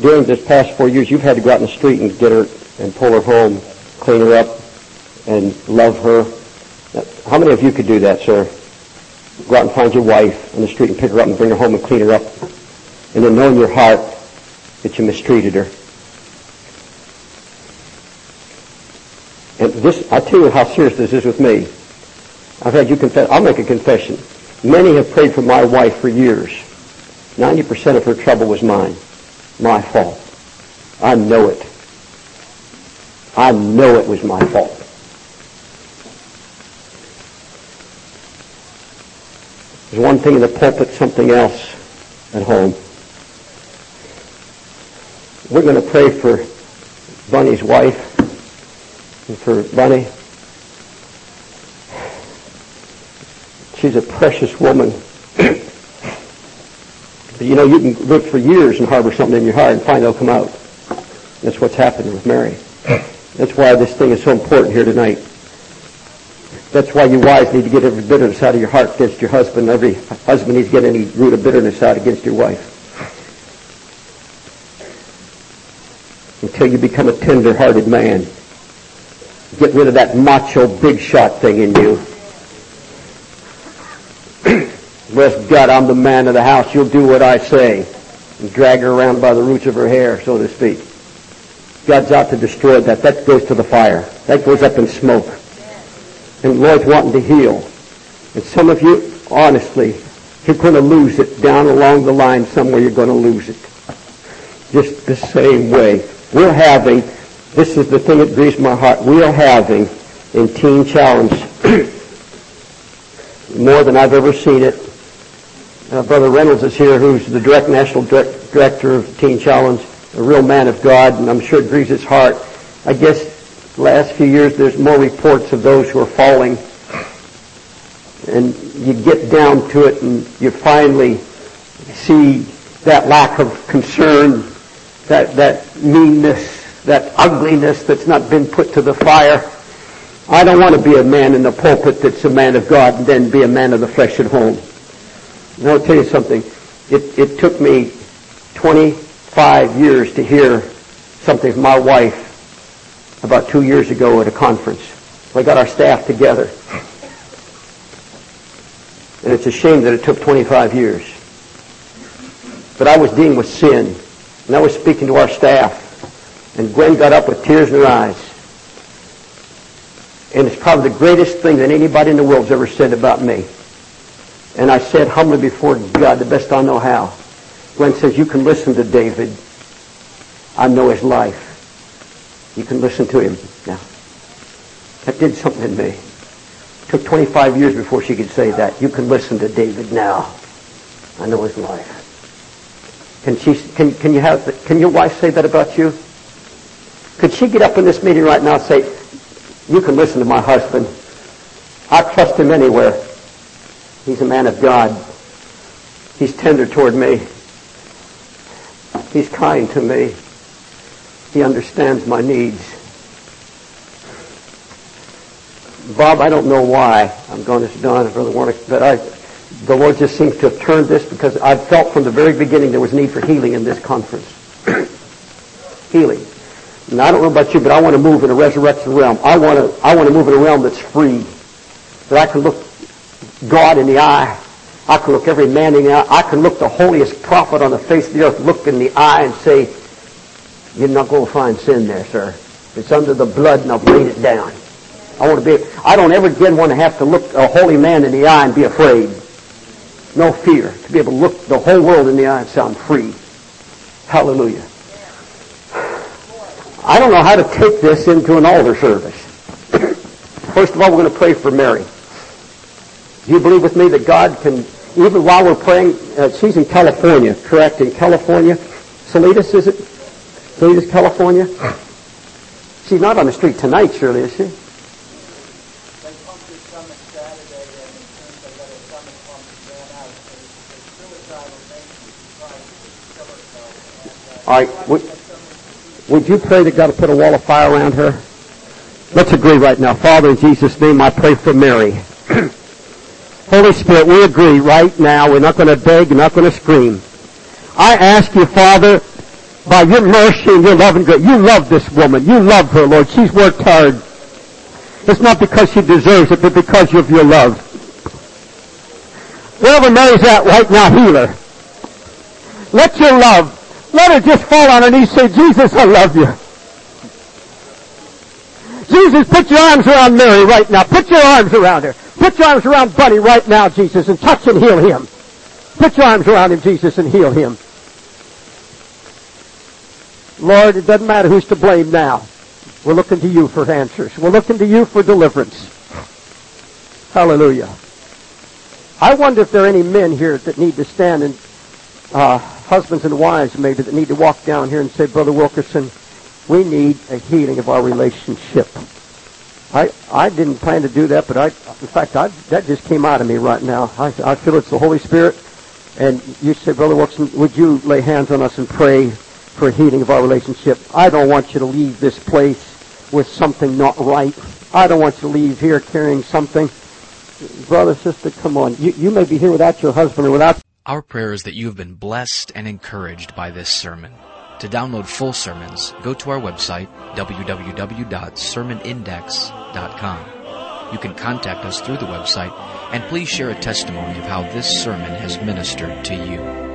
during this past four years, you've had to go out in the street and get her and pull her home, clean her up, and love her. How many of you could do that, sir? Go out and find your wife on the street and pick her up and bring her home and clean her up, and then know in your heart that you mistreated her. And this, I'll tell you how serious this is with me. I've had you confess. I'll make a confession. Many have prayed for my wife for years. 90% of her trouble was mine. My fault. I know it. I know it was my fault. There's one thing in the pulpit, something else at home. We're going to pray for Bunny's wife and for Bunny. She's a precious woman. but you know, you can live for years and harbor something in your heart and find it'll come out. That's what's happening with Mary. That's why this thing is so important here tonight. That's why you wives need to get every bitterness out of your heart against your husband. Every husband needs to get any root of bitterness out against your wife. Until you become a tender-hearted man. Get rid of that macho big shot thing in you. Bless God, I'm the man of the house. You'll do what I say. And drag her around by the roots of her hair, so to speak. God's out to destroy that. That goes to the fire. That goes up in smoke. And Lord's wanting to heal. And some of you, honestly, you're going to lose it down along the line somewhere. You're going to lose it. Just the same way. We're having, this is the thing that grieves my heart, we are having in Teen Challenge more than I've ever seen it. Uh, Brother Reynolds is here, who's the direct national direct, director of Teen Challenge, a real man of God, and I'm sure it grieves his heart. I guess the last few years there's more reports of those who are falling, and you get down to it, and you finally see that lack of concern, that that meanness, that ugliness that's not been put to the fire. I don't want to be a man in the pulpit that's a man of God and then be a man of the flesh at home. And I'll tell you something. It, it took me 25 years to hear something from my wife about two years ago at a conference. We got our staff together. And it's a shame that it took 25 years. But I was dealing with sin. And I was speaking to our staff. And Gwen got up with tears in her eyes. And it's probably the greatest thing that anybody in the world's ever said about me. And I said humbly before God, the best I know how. Gwen says, you can listen to David. I know his life. You can listen to him now. That did something in me. It took 25 years before she could say that. You can listen to David now. I know his life. Can she? Can can you have? Can your wife say that about you? Could she get up in this meeting right now and say, "You can listen to my husband. I trust him anywhere. He's a man of God. He's tender toward me. He's kind to me. He understands my needs." Bob, I don't know why I'm going to Don, Brother Warnick, but I, the Lord just seems to have turned this because I felt from the very beginning there was need for healing in this conference. healing. And I don't know about you, but I want to move in a resurrection realm. I want to, I want to move in a realm that's free. That I can look God in the eye. I can look every man in the eye. I can look the holiest prophet on the face of the earth, look in the eye and say, you're not going to find sin there, sir. It's under the blood and I've laid it down. I want to be, I don't ever again want to have to look a holy man in the eye and be afraid. No fear. To be able to look the whole world in the eye and say, I'm free. Hallelujah. I don't know how to take this into an altar service. First of all, we're going to pray for Mary. Do you believe with me that God can, even while we're praying, uh, she's in California, correct? In California. Salinas, is it? Salinas, California? She's not on the street tonight, surely, is she? All right. Would, would you pray that God will put a wall of fire around her? Let's agree right now. Father, in Jesus' name, I pray for Mary. Holy Spirit, we agree right now. We're not going to beg. We're not going to scream. I ask you, Father, by your mercy and your love and grace, you love this woman. You love her, Lord. She's worked hard. It's not because she deserves it, but because of your love. Wherever Mary's at right now, heal her. Let your love let her just fall on her knees and say, Jesus, I love you. Jesus, put your arms around Mary right now. Put your arms around her. Put your arms around Buddy right now, Jesus, and touch and heal him. Put your arms around him, Jesus, and heal him. Lord, it doesn't matter who's to blame now. We're looking to you for answers. We're looking to you for deliverance. Hallelujah. I wonder if there are any men here that need to stand and uh, husbands and wives maybe that need to walk down here and say, Brother Wilkerson, we need a healing of our relationship. I I didn't plan to do that, but I in fact I, that just came out of me right now. I I feel it's the Holy Spirit, and you say, Brother Wilson, would you lay hands on us and pray for healing of our relationship? I don't want you to leave this place with something not right. I don't want you to leave here carrying something. Brother, sister, come on. You you may be here without your husband or without Our prayer is that you have been blessed and encouraged by this sermon. To download full sermons, go to our website, www.sermonindex.com. You can contact us through the website, and please share a testimony of how this sermon has ministered to you.